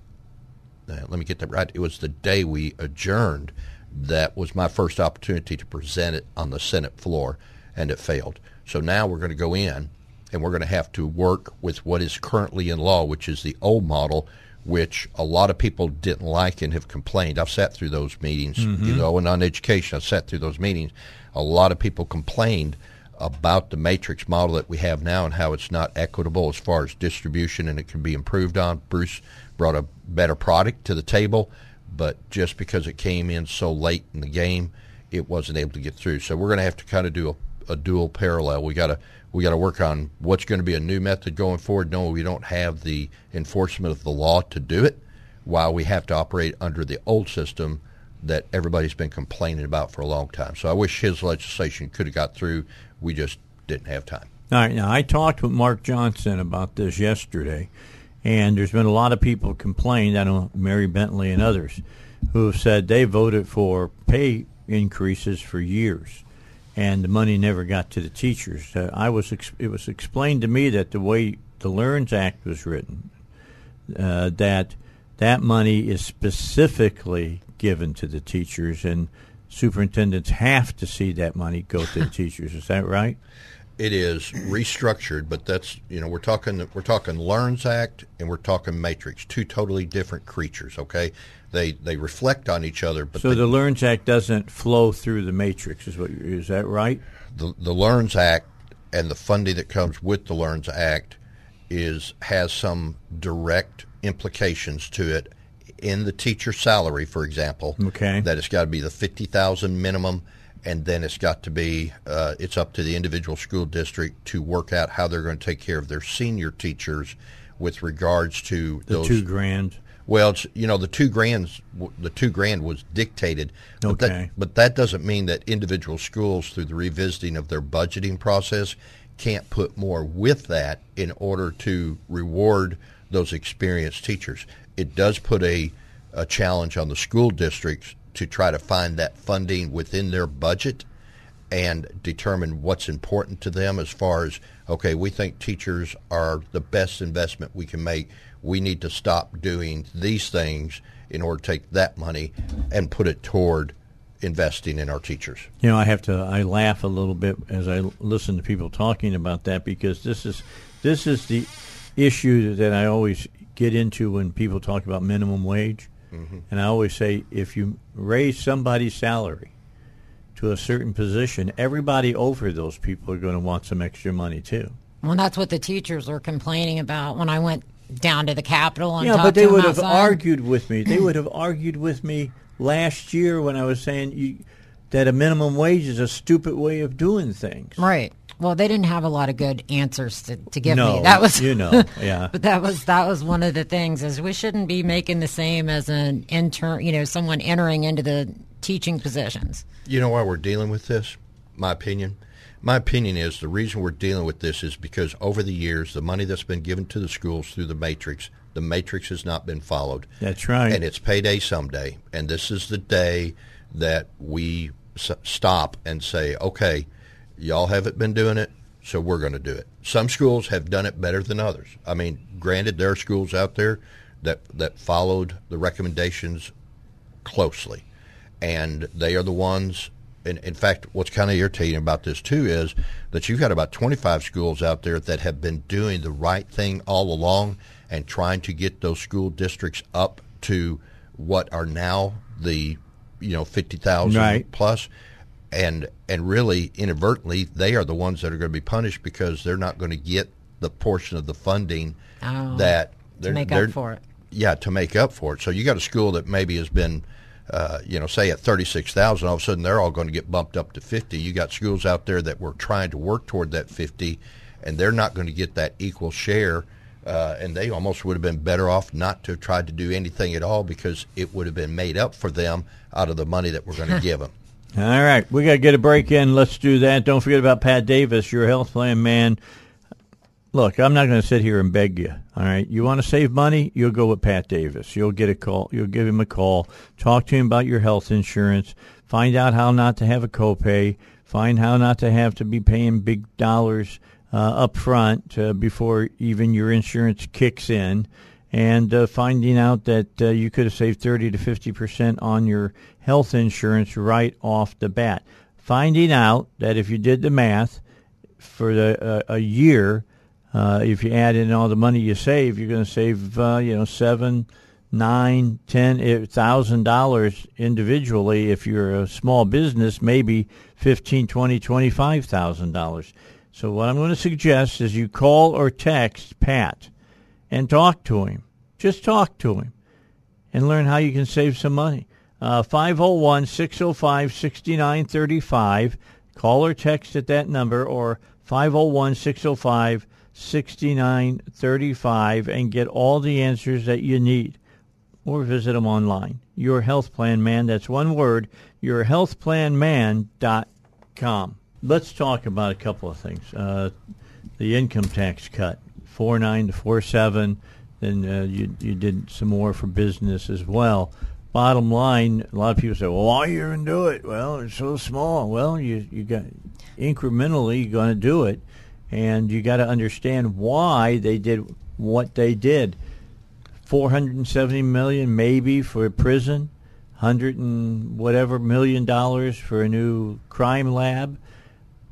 uh, let me get that right. It was the day we adjourned that was my first opportunity to present it on the Senate floor, and it failed. So now we're going to go in and we're going to have to work with what is currently in law, which is the old model, which a lot of people didn't like and have complained. I've sat through those meetings, you mm-hmm. know, and on education, I've sat through those meetings. A lot of people complained about the matrix model that we have now and how it's not equitable as far as distribution and it can be improved on. Bruce brought a better product to the table, but just because it came in so late in the game, it wasn't able to get through. So we're going to have to kind of do a, a dual parallel. We got to we got to work on what's going to be a new method going forward. No, we don't have the enforcement of the law to do it, while we have to operate under the old system that everybody's been complaining about for a long time. So I wish his legislation could have got through. We just didn't have time. All right, now I talked with Mark Johnson about this yesterday, and there's been a lot of people complained. I know Mary Bentley and others who have said they voted for pay increases for years, and the money never got to the teachers. Uh, I was ex- it was explained to me that the way the Learns Act was written, uh, that that money is specifically given to the teachers, and superintendents have to see that money go to the teachers. Is that right? It is restructured, but that's you know we're talking we're talking Learns Act and we're talking Matrix, two totally different creatures. Okay, they they reflect on each other, but So they- the Learns Act doesn't flow through the matrix, is what is that right? the the Learns Act and the funding that comes with the Learns Act is has some direct implications to it in the teacher salary, for example. Okay. That it's got to be the fifty thousand minimum, and then it's got to be uh, it's up to the individual school district to work out how they're going to take care of their senior teachers with regards to The those two grand. well, it's, you know, the two grand, the two grand was dictated. But Okay. That, but that doesn't mean that individual schools, through the revisiting of their budgeting process, can't put more with that in order to reward those experienced teachers. It does put a, a challenge on the school districts to try to find that funding within their budget and determine what's important to them as far as okay we think teachers are the best investment we can make we need to stop doing these things in order to take that money and put it toward investing in our teachers You know, I have to. I laugh a little bit as I listen to people talking about that because this is this is the issue that I always get into when people talk about minimum wage, Mm-hmm. and I always say if you raise somebody's salary to a certain position, everybody over those people are going to want some extra money too. Well, that's what the teachers were complaining about when I went down to the Capitol and Yeah, talked but they to would have outside. argued with me. They would have argued with me last year when I was saying you, that a minimum wage is a stupid way of doing things. Right. Well, they didn't have a lot of good answers to, to give No, me. That was you know, yeah. but that was that was one of the things is we shouldn't be making the same as an intern, you know, someone entering into the teaching positions. You know why we're dealing with this? My opinion. My opinion is the reason we're dealing with this is because over the years, the money that's been given to the schools through the matrix, the matrix has not been followed. That's right. And it's payday someday. And this is the day that we s- stop and say, okay, y'all haven't been doing it, so we're going to do it. Some schools have done it better than others. I mean, granted, there are schools out there that, that followed the recommendations closely. And they are the ones, in, in fact, what's kind of irritating about this too is that you've got about 25 schools out there that have been doing the right thing all along and trying to get those school districts up to what are now the, you know, 50,000 Right. plus. And, and really, inadvertently, they are the ones that are going to be punished because they're not going to get the portion of the funding Oh, that they're, make they're- up for it. yeah, to make up for it. So you got a school that maybe has been, uh, you know, say at thirty six thousand, all of a sudden they're all going to get bumped up to fifty. You got schools out there that were trying to work toward that fifty, and they're not going to get that equal share. Uh, and they almost would have been better off not to have tried to do anything at all because it would have been made up for them out of the money that we're going to give them. All right, we got to get a break in. Let's do that. Don't forget about Pat Davis, your health plan man. Look, I'm not going to sit here and beg you. All right, you want to save money? You'll go with Pat Davis. You'll get a call. You'll give him a call. Talk to him about your health insurance. Find out how not to have a copay. Find how not to have to be paying big dollars uh, up front uh, before even your insurance kicks in and uh, finding out that uh, you could have saved 30 to 50 percent on your health insurance right off the bat. Finding out that if you did the math for the, uh, a year, uh, if you add in all the money you save, you're going to save uh, you know seven, nine, ten eh, thousand dollars individually. If you're a small business, maybe fifteen, twenty, twenty-five thousand dollars. So what I'm going to suggest is you call or text Pat and talk to him. Just talk to him and learn how you can save some money. Uh, 501 605 6935. Call or text at that number or 501 605 6935 and get all the answers that you need. Or visit them online. Your Health Plan Man, that's one word, yourhealthplanman.com. Let's talk about a couple of things. Uh, the income tax cut, four nine to four seven. Then uh, you you did some more for business as well. Bottom line, a lot of people say, "Well, why you gonna do it?" Well, it's so small. Well, you you got incrementally going to do it, and you got to understand why they did what they did. Four hundred and seventy million, maybe for a prison, hundred and whatever million dollars for a new crime lab.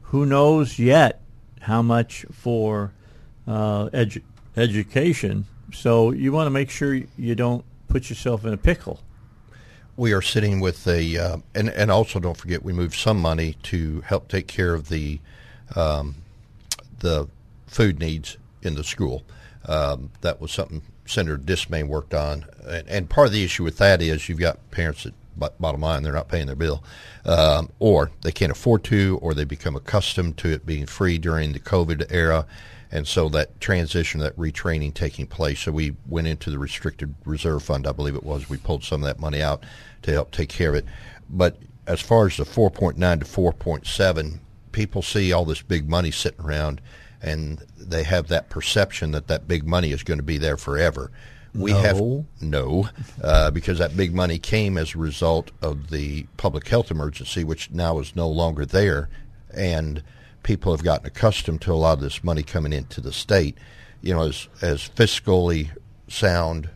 Who knows yet how much for edu- education? So you want to make sure you don't put yourself in a pickle. we are sitting with a, uh, and and also don't forget we moved some money to help take care of the um, the food needs in the school. Um, that was something Senator Dismang worked on, and, and part of the issue with that is you've got parents that, bo- bottom line, they're not paying their bill, um, or they can't afford to, or they become accustomed to it being free during the COVID era. And so that transition, that retraining taking place. So we went into the restricted reserve fund, I believe it was. We pulled some of that money out to help take care of it. But as far as the 4.9 to 4.7, people see all this big money sitting around and they have that perception that that big money is going to be there forever. We have No. no, uh, because that big money came as a result of the public health emergency, which now is no longer there, and people have gotten accustomed to a lot of this money coming into the state. You know, as as fiscally sound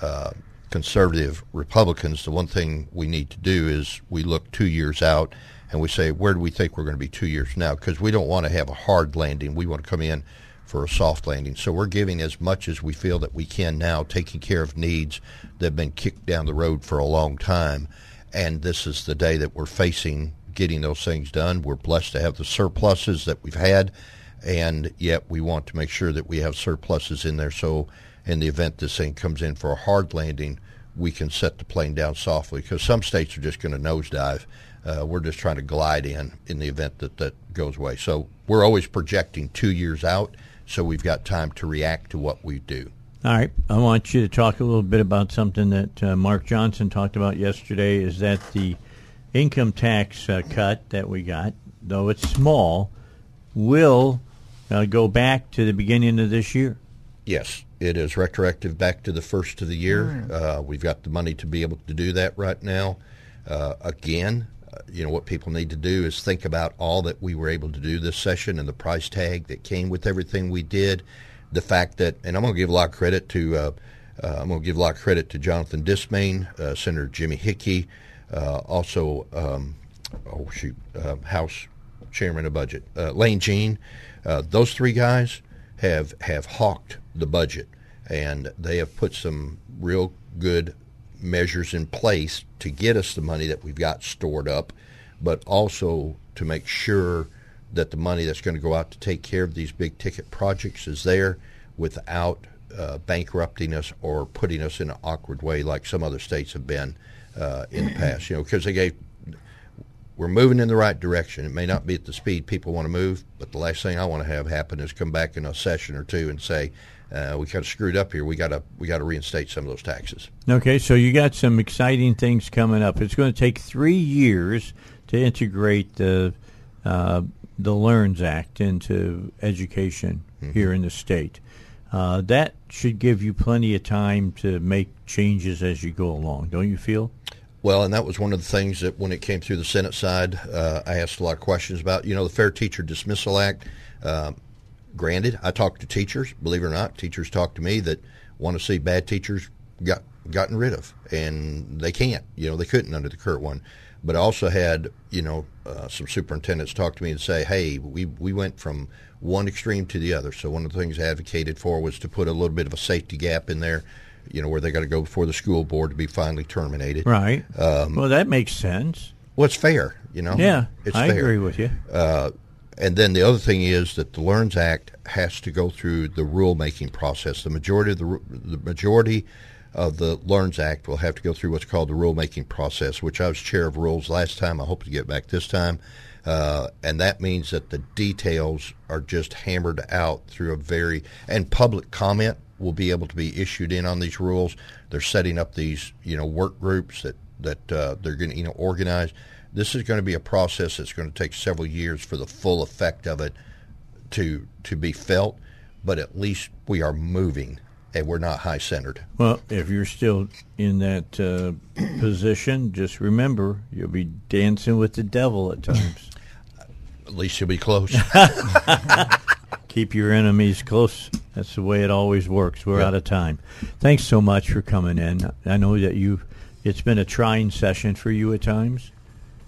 uh, conservative Republicans, the one thing we need to do is we look two years out and we say, where do we think we're going to be two years now? Because we don't want to have a hard landing. We want to come in for a soft landing. So we're giving as much as we feel that we can now, taking care of needs that have been kicked down the road for a long time. And this is the day that we're facing getting those things done. We're blessed to have the surpluses that we've had, and yet we want to make sure that we have surpluses in there so in the event this thing comes in for a hard landing, we can set the plane down softly because some states are just going to nosedive. Uh, we're just trying to glide in in the event that that goes away. So we're always projecting two years out, so we've got time to react to what we do. All right. I want you to talk a little bit about something that uh, Mark Johnson talked about yesterday. Is that the income tax uh, cut that we got, though it's small, will uh, go back to the beginning of this year? Yes, it is retroactive back to the first of the year. Uh, we've got the money to be able to do that right now. Uh, again, uh, you know what people need to do is think about all that we were able to do this session and the price tag that came with everything we did. The fact that, and I'm going to give a lot of credit to, uh, uh, I'm going to give a lot of credit to Jonathan Dismayne, uh, Senator Jimmy Hickey, also, um, oh shoot, uh, House Chairman of Budget Lane Jean. those three guys have have hawked the budget, and they have put some real good measures in place to get us the money that we've got stored up, but also to make sure that the money that's going to go out to take care of these big ticket projects is there without uh, bankrupting us or putting us in an awkward way like some other states have been uh, in the past. You know, because they gave we're moving in the right direction. It may not be at the speed people want to move, but the last thing I want to have happen is come back in a session or two and say uh, we kind of screwed up here. We got to we got to reinstate some of those taxes. Okay, so you got some exciting things coming up. It's going to take three years to integrate the uh, the LEARNS Act into education mm-hmm. here in the state. Uh, that should give you plenty of time to make changes as you go along, don't you feel? Well, and that was one of the things that when it came through the Senate side, uh, I asked a lot of questions about. You know, the Fair Teacher Dismissal Act. Uh, granted, I talked to teachers. Believe it or not, teachers talk to me that want to see bad teachers got gotten rid of, and they can't. You know, they couldn't under the current one. But I also had you know uh, some superintendents talk to me and say, "Hey, we we went from one extreme to the other." So one of the things I advocated for was to put a little bit of a safety gap in there you know, where they got to go before the school board to be finally terminated. Right. Um, well, that makes sense. Well, it's fair, you know. Yeah, it's I fair. agree with you. Uh, and then the other thing is that the LEARNS Act has to go through the rulemaking process. The majority of the the majority of the LEARNS Act will have to go through what's called the rulemaking process, which I was chair of rules last time. I hope to get back this time. Uh, and that means that the details are just hammered out through a very and public comment will be able to be issued in on these rules. They're setting up these, you know, work groups that that uh, they're going to, you know, organize. This is going to be a process that's going to take several years for the full effect of it to to be felt. But at least we are moving, and we're not high centered. Well, if you're still in that uh, position, just remember you'll be dancing with the devil at times. At least you'll be close. Keep your enemies close. That's the way it always works. We're yep. out of time. Thanks so much for coming in. I know that you it's been a trying session for you at times,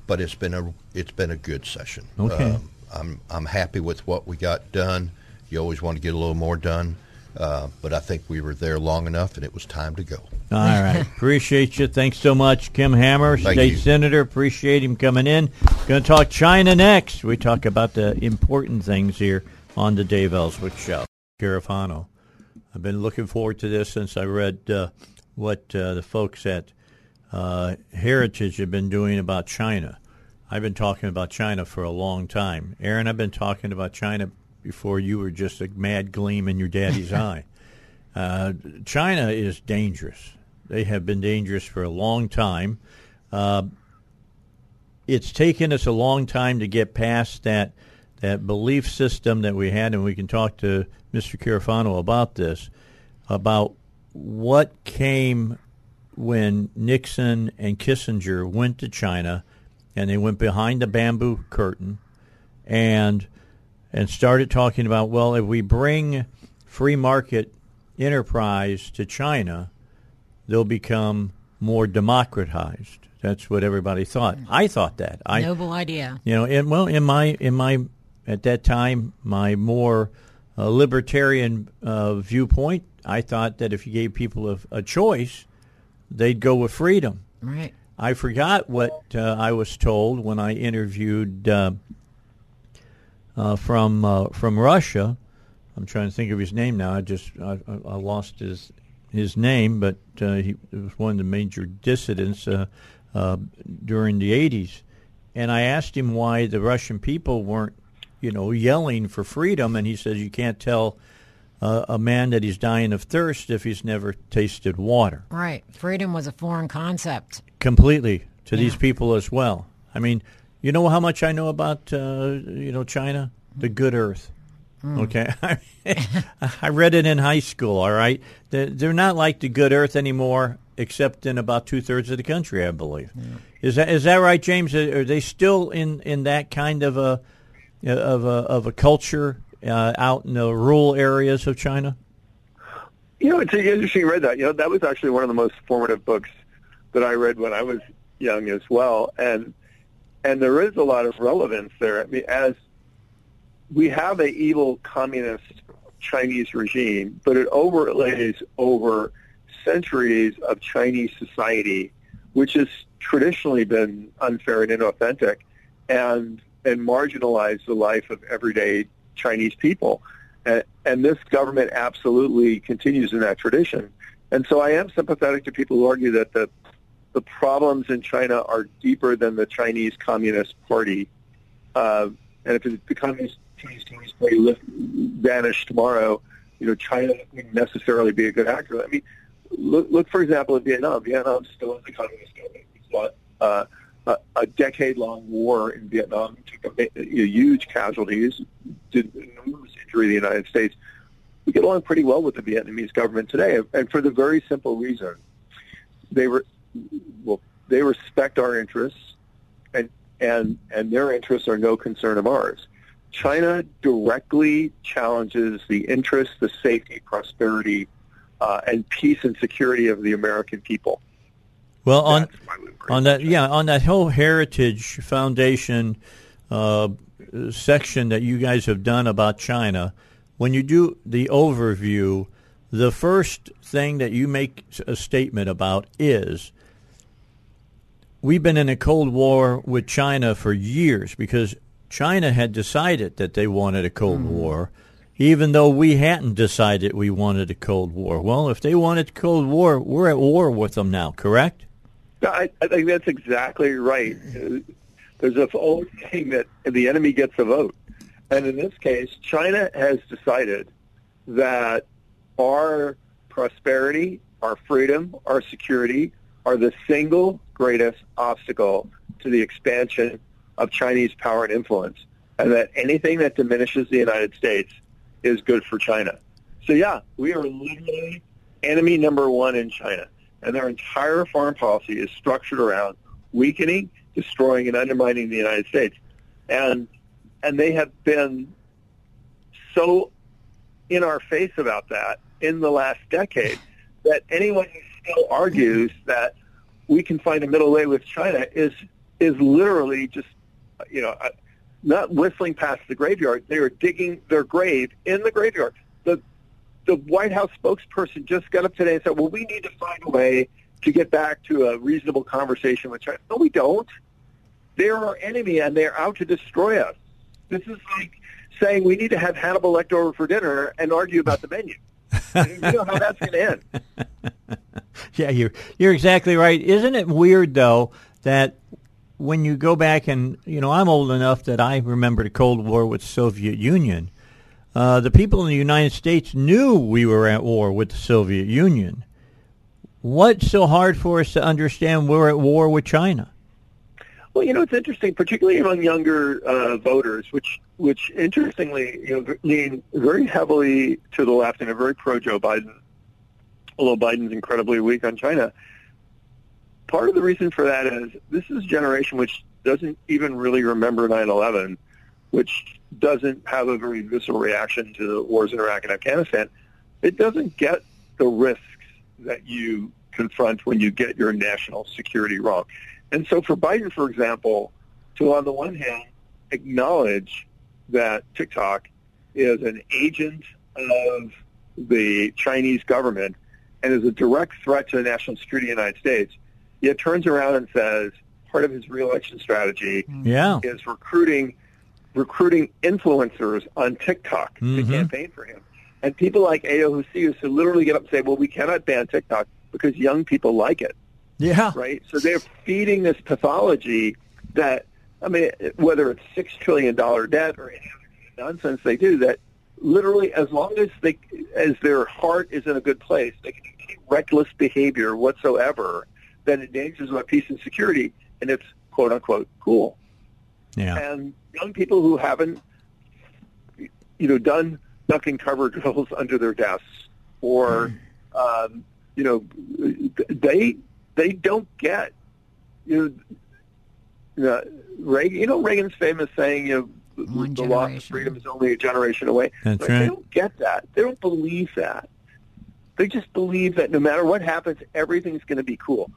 but it's been a it's been a good session. Okay. Um, I'm I'm happy with what we got done. You always want to get a little more done, uh, but I think we were there long enough, and it was time to go. All right, appreciate you. Thanks so much, Kim Hammer, Thank state you. senator. Appreciate him coming in. Going to talk China next. We talk about the important things here on the Dave Elswick Show. Carafano. I've been looking forward to this since I read uh, what uh, the folks at uh, Heritage have been doing about China. I've been talking about China for a long time. Aaron, I've been talking about China before you were just a mad gleam in your daddy's eye. Uh, China is dangerous. They have been dangerous for a long time. Uh, it's taken us a long time to get past that – that belief system that we had, and we can talk to Mr. Carafano about this, about what came when Nixon and Kissinger went to China and they went behind the bamboo curtain and and started talking about well if we bring free market enterprise to China they'll become more democratized that's what everybody thought I thought that I noble idea you know and well in my in my at that time, my more uh, libertarian uh, viewpoint, I thought that if you gave people a, a, choice, they'd go with freedom. Right. I forgot what uh, I was told when I interviewed uh, from uh, from Russia. I'm trying to think of his name now. I just I, I lost his his name, but he was one of the major dissidents during the 80s and I asked him why the Russian people weren't, you know, yelling for freedom, and he says you can't tell uh, a man that he's dying of thirst if he's never tasted water. Right. Freedom was a foreign concept. Completely to Yeah. these people as well. I mean, you know how much I know about uh, you know China, the good Earth. Okay, I read it in high school. All right, they're, not like the good Earth anymore, except in about two thirds of the country, I believe. Is that is that right, James? Are they still in, in that kind of a of a of a culture uh, out in the rural areas of China? You know, it's interesting you read that. You know, that was actually one of the most formative books that I read when I was young as well, and and there is a lot of relevance there. I mean, as we have a evil communist Chinese regime, but it overlays over centuries of Chinese society, which has traditionally been unfair and inauthentic, and and marginalized the life of everyday Chinese people. And, and this government absolutely continues in that tradition. And so I am sympathetic to people who argue that the the problems in China are deeper than the Chinese Communist Party. Uh, and if the Communist Chinese Communist Party lift, vanished tomorrow, you know, China wouldn't necessarily be a good actor. I mean, look, look for example, at Vietnam. Vietnam still is a communist government. We fought uh, a, a decade-long war in Vietnam, took a, a huge casualties, did enormous injury to the United States. We get along pretty well with the Vietnamese government today, and for the very simple reason they were well, they respect our interests, and and and their interests are no concern of ours. China directly challenges the interests, the safety, prosperity, uh, and peace and security of the American people. Well, on we on that yeah on that whole Heritage Foundation uh, section that you guys have done about China, when you do the overview, the first thing that you make a statement about is we've been in a cold war with China for years because China had decided that they wanted a cold hmm. war. Even though we hadn't decided we wanted a Cold War. Well, if they wanted a Cold War, we're at war with them now, correct? I, I think that's exactly right. There's a old saying that the enemy gets a vote. And in this case, China has decided that our prosperity, our freedom, our security are the single greatest obstacle to the expansion of Chinese power and influence. And that anything that diminishes the United States is good for China. So yeah, we are literally enemy number one in China. And their entire foreign policy is structured around weakening, destroying, and undermining the United States. And and they have been so in our face about that in the last decade that anyone who still argues that we can find a middle way with China is is literally just you know uh, not whistling past the graveyard. They are digging their grave in the graveyard. The the White House spokesperson just got up today and said, "Well, we need to find a way to get back to a reasonable conversation with China." No, we don't. They're our enemy, and they're out to destroy us. This is like saying we need to have Hannibal Lecter over for dinner and argue about the menu. You know how that's going to end. Yeah, you're you're exactly right. Isn't it weird though that when you go back and you know I'm old enough that I remember the Cold War with the Soviet Union. Uh, the people in the United States knew we were at war with the Soviet Union. What's so hard for us to understand we're at war with China? Well, you know, it's interesting, particularly among younger uh, voters, which, which interestingly, you know, lean very heavily to the left and are very pro Joe Biden, although Biden's incredibly weak on China. Part of the reason for that is this is a generation which doesn't even really remember 9/11, which doesn't have a very visceral reaction to the wars in Iraq and Afghanistan. It doesn't get the risks that you confront when you get your national security wrong. And so for Biden, for example, to on the one hand acknowledge that TikTok is an agent of the Chinese government and is a direct threat to the national security of the United States, yet turns around and says part of his reelection strategy Yeah. is recruiting recruiting influencers on TikTok Mhm. to campaign for him. And people like Ayo Husius who literally get up and say, well, we cannot ban TikTok because young people like it Yeah. right? So they're feeding this pathology that I mean, whether it's six trillion dollar debt or any other nonsense they do, that literally as long as they as their heart is in a good place, they can do any reckless behavior whatsoever that endangers my peace and security, and it's quote unquote cool. Yeah. And young people who haven't, you know, done duck and cover drills under their desks, or um, you know, they they don't get you know, uh, Reagan. You know Reagan's famous saying, you know, One the loss of freedom is only a generation away. That's Like, right. They don't get that. They don't believe that. They just believe that no matter what happens, everything's going to be cool.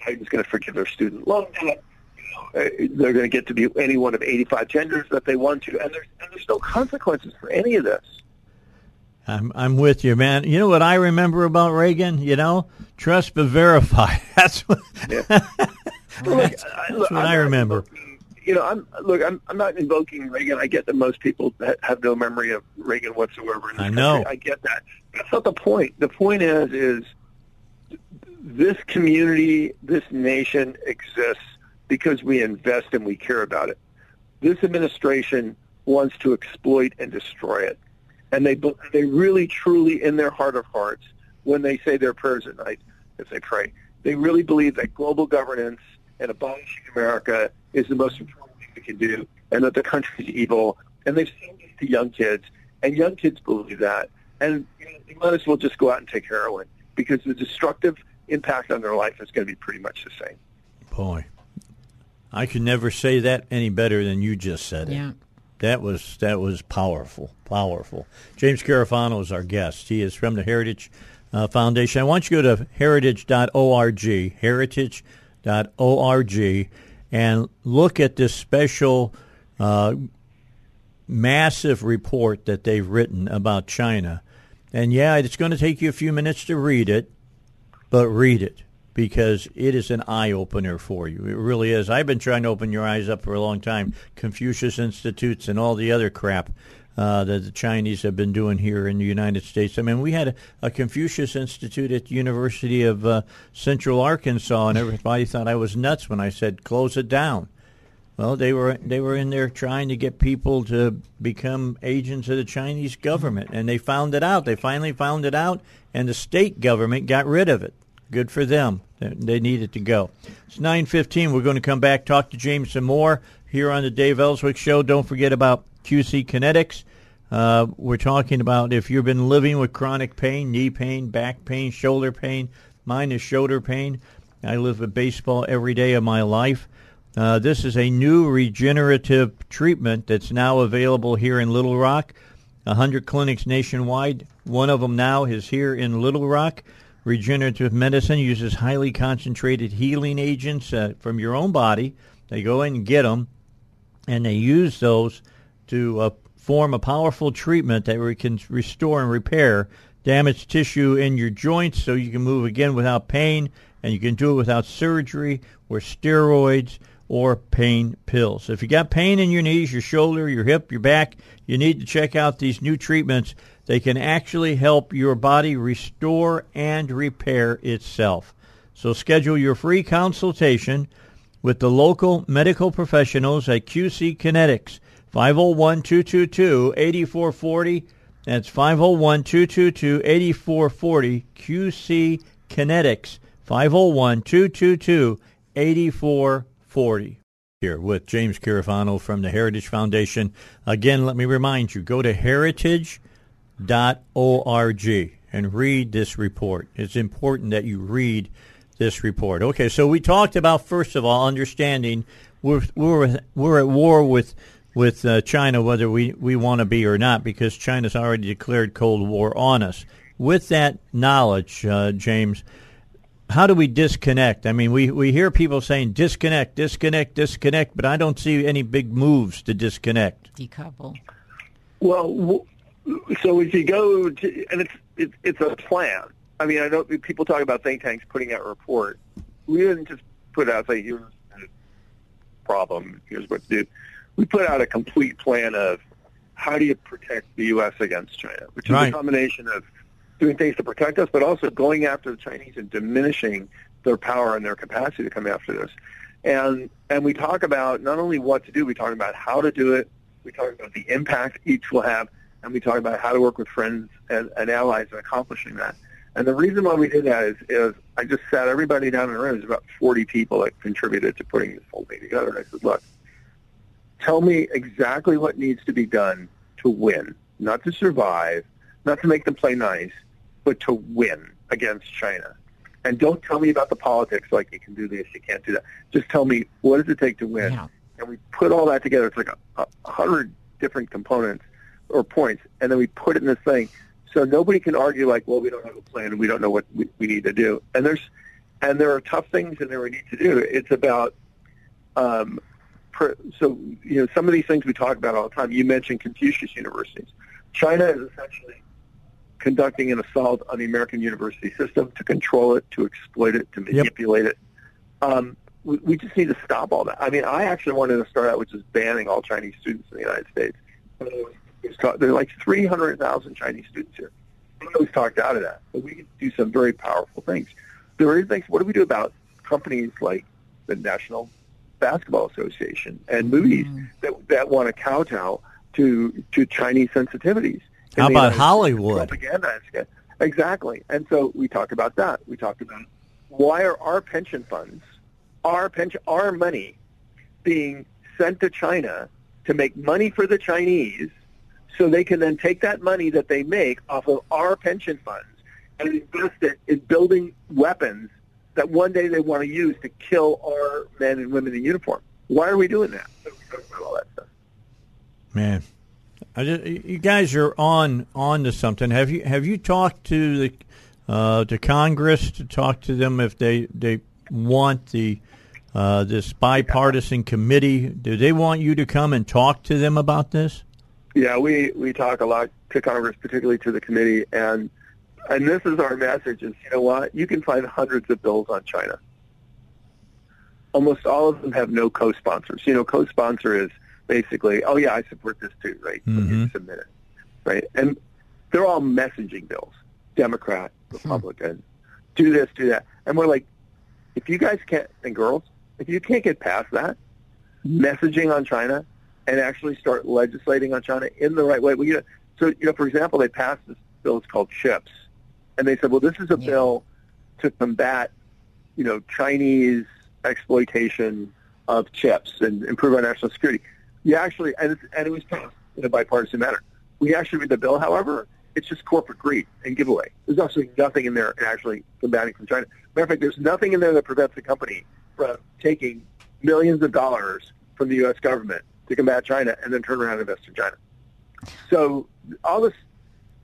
Biden's going to forgive their student loan debt. You know, uh, They're going to get to be any one of 85 genders that they want to, and there's, and there's no consequences for any of this. I'm I'm with you, man. You know what I remember about Reagan? You know, trust but verify. That's what. Look, I, That's what I'm I remember. invoking- You know, I'm look. I'm I'm not invoking Reagan. I get that most people ha- have no memory of Reagan whatsoever. I know. country. I get that. That's not the point. The point is, is this community, this nation exists because we invest and we care about it. This administration wants to exploit and destroy it, and they be- they really, truly, in their heart of hearts, when they say their prayers at night, as they pray, they really believe that global governance and abolishing America is the most important thing we can do, and that the country is evil. And they've seen this to young kids, and young kids believe that. And you know, they might as well just go out and take heroin because the destructive impact on their life is going to be pretty much the same. Boy, I could never say that any better than you just said it. Yeah. That was that was powerful, powerful. James Carafano is our guest. He is from the Heritage uh, Foundation. I want you to go to heritage.org, heritage.org, and look at this special, uh, massive report that they've written about China. And yeah, it's going to take you a few minutes to read it, but read it because it is an eye opener for you. It really is. I've been trying to open your eyes up for a long time. Confucius Institutes and all the other crap uh, that the Chinese have been doing here in the United States. I mean, we had a, a Confucius Institute at the University of uh, Central Arkansas, and everybody thought I was nuts when I said close it down. Well, they were they were in there trying to get people to become agents of the Chinese government, and they found it out. They finally found it out, and the state government got rid of it. Good for them. They- needed to go. It's nine fifteen. We're going to come back talk to James some more here on the Dave Elswick Show. Don't forget about QC Kinetics. Uh, we're talking about if you've been living with chronic pain, knee pain, back pain, shoulder pain. Mine is shoulder pain. I live with baseball every day of my life. Uh, this is a new regenerative treatment that's now available here in Little Rock. A hundred clinics nationwide. One of them now is here in Little Rock. Regenerative medicine uses highly concentrated healing agents uh, from your own body. They go in and get them, and they use those to uh, form a powerful treatment that can restore and repair damaged tissue in your joints so you can move again without pain, and you can do it without surgery or steroids or pain pills. If you got pain in your knees, your shoulder, your hip, your back, you need to check out these new treatments. They can actually help your body restore and repair itself. So schedule your free consultation with the local medical professionals at QC Kinetics. 501-222-8440. That's 501-222-8440. QC Kinetics. 501-222-8440. Here with James Carafano from the Heritage Foundation. Again, let me remind you, go to heritage.org and read this report. It's important that you read this report. Okay, so we talked about first of all understanding we're we're we're at war with with uh, China whether we we want to be or not because China's already declared cold war on us. With that knowledge, uh, James, how do we disconnect? I mean, we, we hear people saying disconnect, disconnect, disconnect, but I don't see any big moves to disconnect. Decouple. Well, w- so if you go to, and it's it's it's a plan. I mean, I know people talk about think tanks putting out a report. We didn't just put out say here's the problem, here's what to do. We put out a complete plan of how do you protect the U.S. against China, which is Right. a combination of doing things to protect us, but also going after the Chinese and diminishing their power and their capacity to come after this. and and we talk about not only what to do, we talk about how to do it. We talk about the impact each will have, and we talk about how to work with friends and, and allies in accomplishing that. And the reason why we did that is, is I just sat everybody down in a room. There's about 40 people that contributed to putting this whole thing together. And I said, look, tell me exactly what needs to be done to win, not to survive, not to make them play nice, but to win against China. And don't tell me about the politics, like you can do this, you can't do that. Just tell me what does it take to win. Yeah. And we put all that together. It's like a, a hundred different components or points, and then we put it in this thing. So nobody can argue like, well, we don't have a plan and we don't know what we, we need to do. And there's, and there are tough things in there we need to do. It's about, um, per, so you know, some of these things we talk about all the time. You mentioned Confucius universities. China is essentially conducting an assault on the American university system to control it, to exploit it, to manipulate it. Um, we, we just need to stop all that. I mean, I actually wanted to start out with just banning all Chinese students in the United States. There are like 300,000 Chinese students here. We've talked out of that, but we can do some very powerful things. There are things. What do we do about companies like the National Basketball Association and movies mm. that that want to kowtow to to Chinese sensitivities? How about United Hollywood? Propaganda. Exactly. And so we talked about that. We talked about why are our pension funds, our pension, our money, being sent to China to make money for the Chinese, so they can then take that money that they make off of our pension funds and invest it in building weapons that one day they want to use to kill our men and women in uniform. Why are we doing that? Man, just, you guys are on on to something. Have you have you talked to the uh, to Congress to talk to them if they they want the uh, this bipartisan committee? Do they want you to come and talk to them about this? Yeah, we, we talk a lot to Congress, particularly to the committee, and and this is our message: is you know what? You can find hundreds of bills on China. Almost all of them have no co-sponsors. You know, co-sponsor is basically, oh yeah, I support this too, right? You mm-hmm. submit it, right? And they're all messaging bills: Democrat, hmm. Republican, do this, do that, and we're like, if you guys can't, and girls, if you can't get past that, messaging on China and actually start legislating on China in the right way. Well, you know, so you know, for example, they passed this bill. It's called CHIPS, and they said, well, this is a bill to combat, you know, Chinese exploitation of chips and improve our national security. You actually, and, it's, and it was passed in a bipartisan manner. We actually read the bill, however, it's just corporate greed and giveaway. There's actually nothing in there actually combating from China. Matter of fact, there's nothing in there that prevents the company from taking millions of dollars from the U.S. government to combat China and then turn around and invest in China. So all this,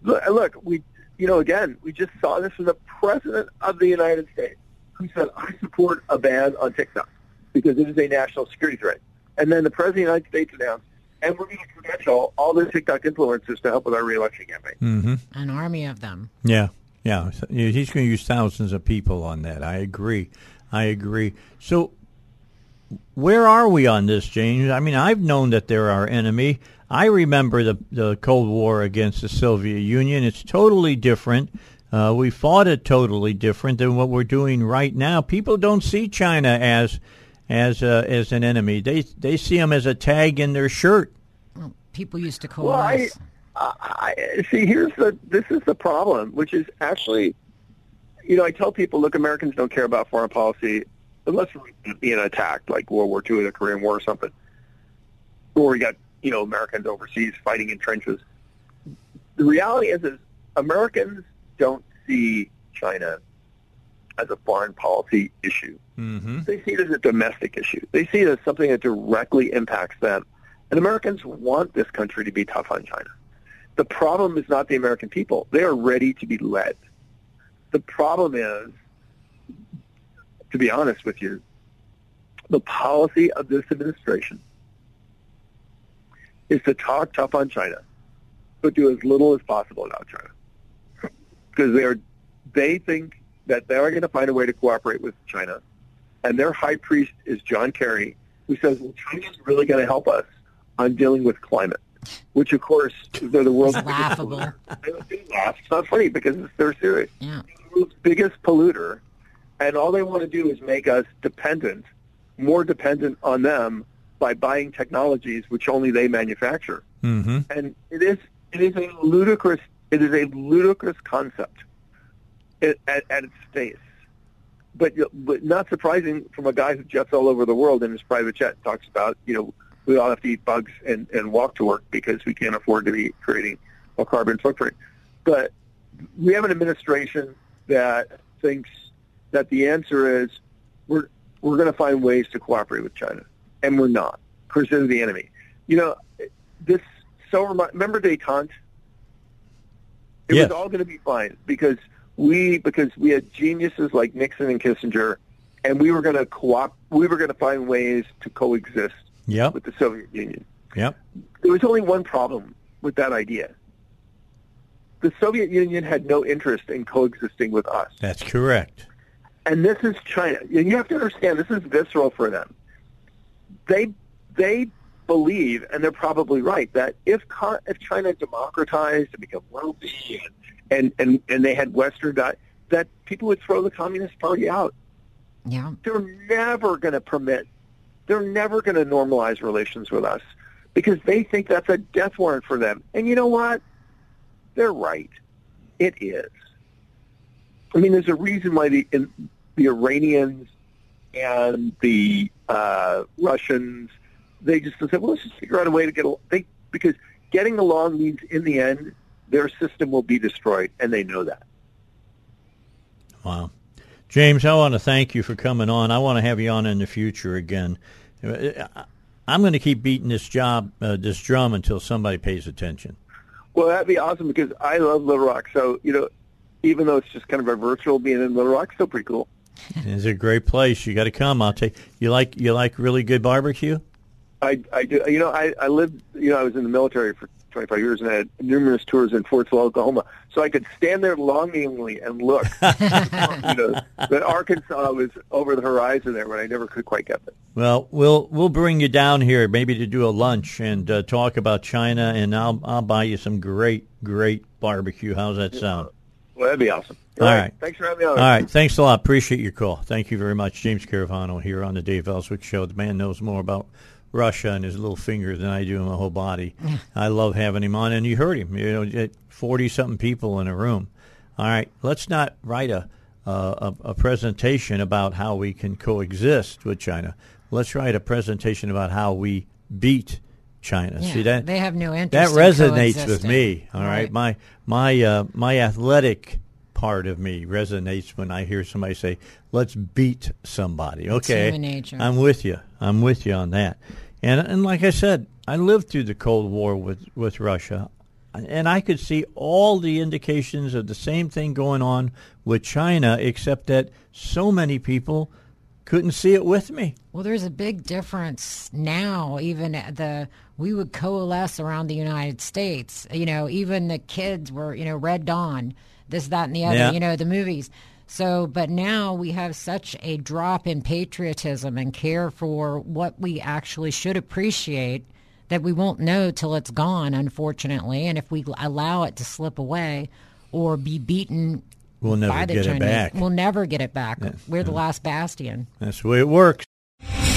look, look, we, you know, again, we just saw this from the president of the United States, who said, "I support a ban on TikTok because it is a national security threat." And then the president of the United States announced, "And we're going to credential all the TikTok influencers to help with our reelection campaign." Mm-hmm. An army of them. Yeah, yeah. Yeah, He's going to use thousands of people on that. I agree. I agree. So, where are we on this, James? I mean, I've known that they're our enemy. I remember the the Cold War against the Soviet Union. It's totally different. Uh, we fought it totally different than what we're doing right now. People don't see China as as uh, as an enemy. They they see them as a tag in their shirt. Well, people used to Well, I, coalesce. I, I see. Here's the. This is the problem, which is actually, you know, I tell people, look, Americans don't care about foreign policy unless we're being attacked, like World War II or the Korean War or something, or we got you know Americans overseas fighting in trenches. The reality is, is Americans don't see China as a foreign policy issue. Mm-hmm. They see it as a domestic issue. They see it as something that directly impacts them. And Americans want this country to be tough on China. The problem is not the American people. They are ready to be led. The problem is, to be honest with you, the policy of this administration is to talk tough on China, but do as little as possible about China. Because they are, they think that they are going to find a way to cooperate with China. And their high priest is John Kerry, who says, well, China's really going to help us on dealing with climate, which, of course, they're the world's It's biggest laughable. polluter. They laugh. It's not funny because it's, they're serious. Yeah. The world's biggest polluter, and all they want to do is make us dependent more dependent on them by buying technologies which only they manufacture. Mm-hmm. And it is it is a ludicrous it is a ludicrous concept at, at, at its face. But but not surprising from a guy who jets all over the world in his private jet and talks about you know we all have to eat bugs and, and walk to work because we can't afford to be creating a carbon footprint. But we have an administration that thinks that the answer is we're we're going to find ways to cooperate with China, and we're not because they're the enemy. You know, this so remi- remember détente. It Yes. was all going to be fine because we because we had geniuses like Nixon and Kissinger, and we were going to co-op. We were going to find ways to coexist Yep. with the Soviet Union. Yep. There was only one problem with that idea. The Soviet Union had no interest in coexisting with us. That's correct. And this is China. And you have to understand this is visceral for them. They they believe, and they're probably right, that if if China democratized and become wealthy and and, and, they had Western di- that people would throw the Communist Party out. Yeah. They're never going to permit. They're never going to normalize relations with us because they think that's a death warrant for them. And you know what? They're right. It is. I mean, there's a reason why the the Iranians and the uh, Russians they just said, well, let's just figure out a way to get al- they because getting along means in the end their system will be destroyed, and they know that. Wow. James, I want to thank you for coming on. I want to have you on in the future again. I'm going to keep beating this job, uh, this drum, until somebody pays attention. Well, that'd be awesome because I love Little Rock. So you know, even though it's just kind of a virtual being in Little Rock, it's still pretty cool. It's a great place. You got to come. I'll take you. Like you like really good barbecue. I, I do. You know, I, I lived. You know, I was in the military for 25 years and I had numerous tours in Fort Sill, Oklahoma. So I could stand there longingly and look. you know, but Arkansas was over the horizon there, but I never could quite get there. Well, we'll we'll bring you down here maybe to do a lunch and uh, talk about China, and I'll I'll buy you some great great barbecue. How's that sound? Well, that'd be awesome. All right. Thanks for having me on. All right. Thanks a lot. Appreciate your call. Thank you very much. James Carafano here on the Dave Elswick Show. The man knows more about Russia and his little finger than I do in my whole body. I love having him on. And you heard him, you know, 40 something people in a room. All right. Let's not write a, uh, a, a presentation about how we can coexist with China. Let's write a presentation about how we beat China. Yeah, See that? they have no interest That in resonates with me. All right, Right. my my uh, my athletic part of me resonates when I hear somebody say, "Let's beat somebody." Okay. I'm with you. I'm with you on that. And and like I said, I lived through the Cold War with with Russia, and I could see all the indications of the same thing going on with China, except that so many people couldn't see it with me. Well, there's a big difference now. Even at the we would coalesce around the United States. You know, even the kids were you know Red Dawn, this, that, and the other. Yeah. You know, the movies. So, but now we have such a drop in patriotism and care for what we actually should appreciate that we won't know till it's gone, unfortunately. And if we allow it to slip away or be beaten We'll never by the get it back. we'll never get it back. We're the last bastion. That's the way it works.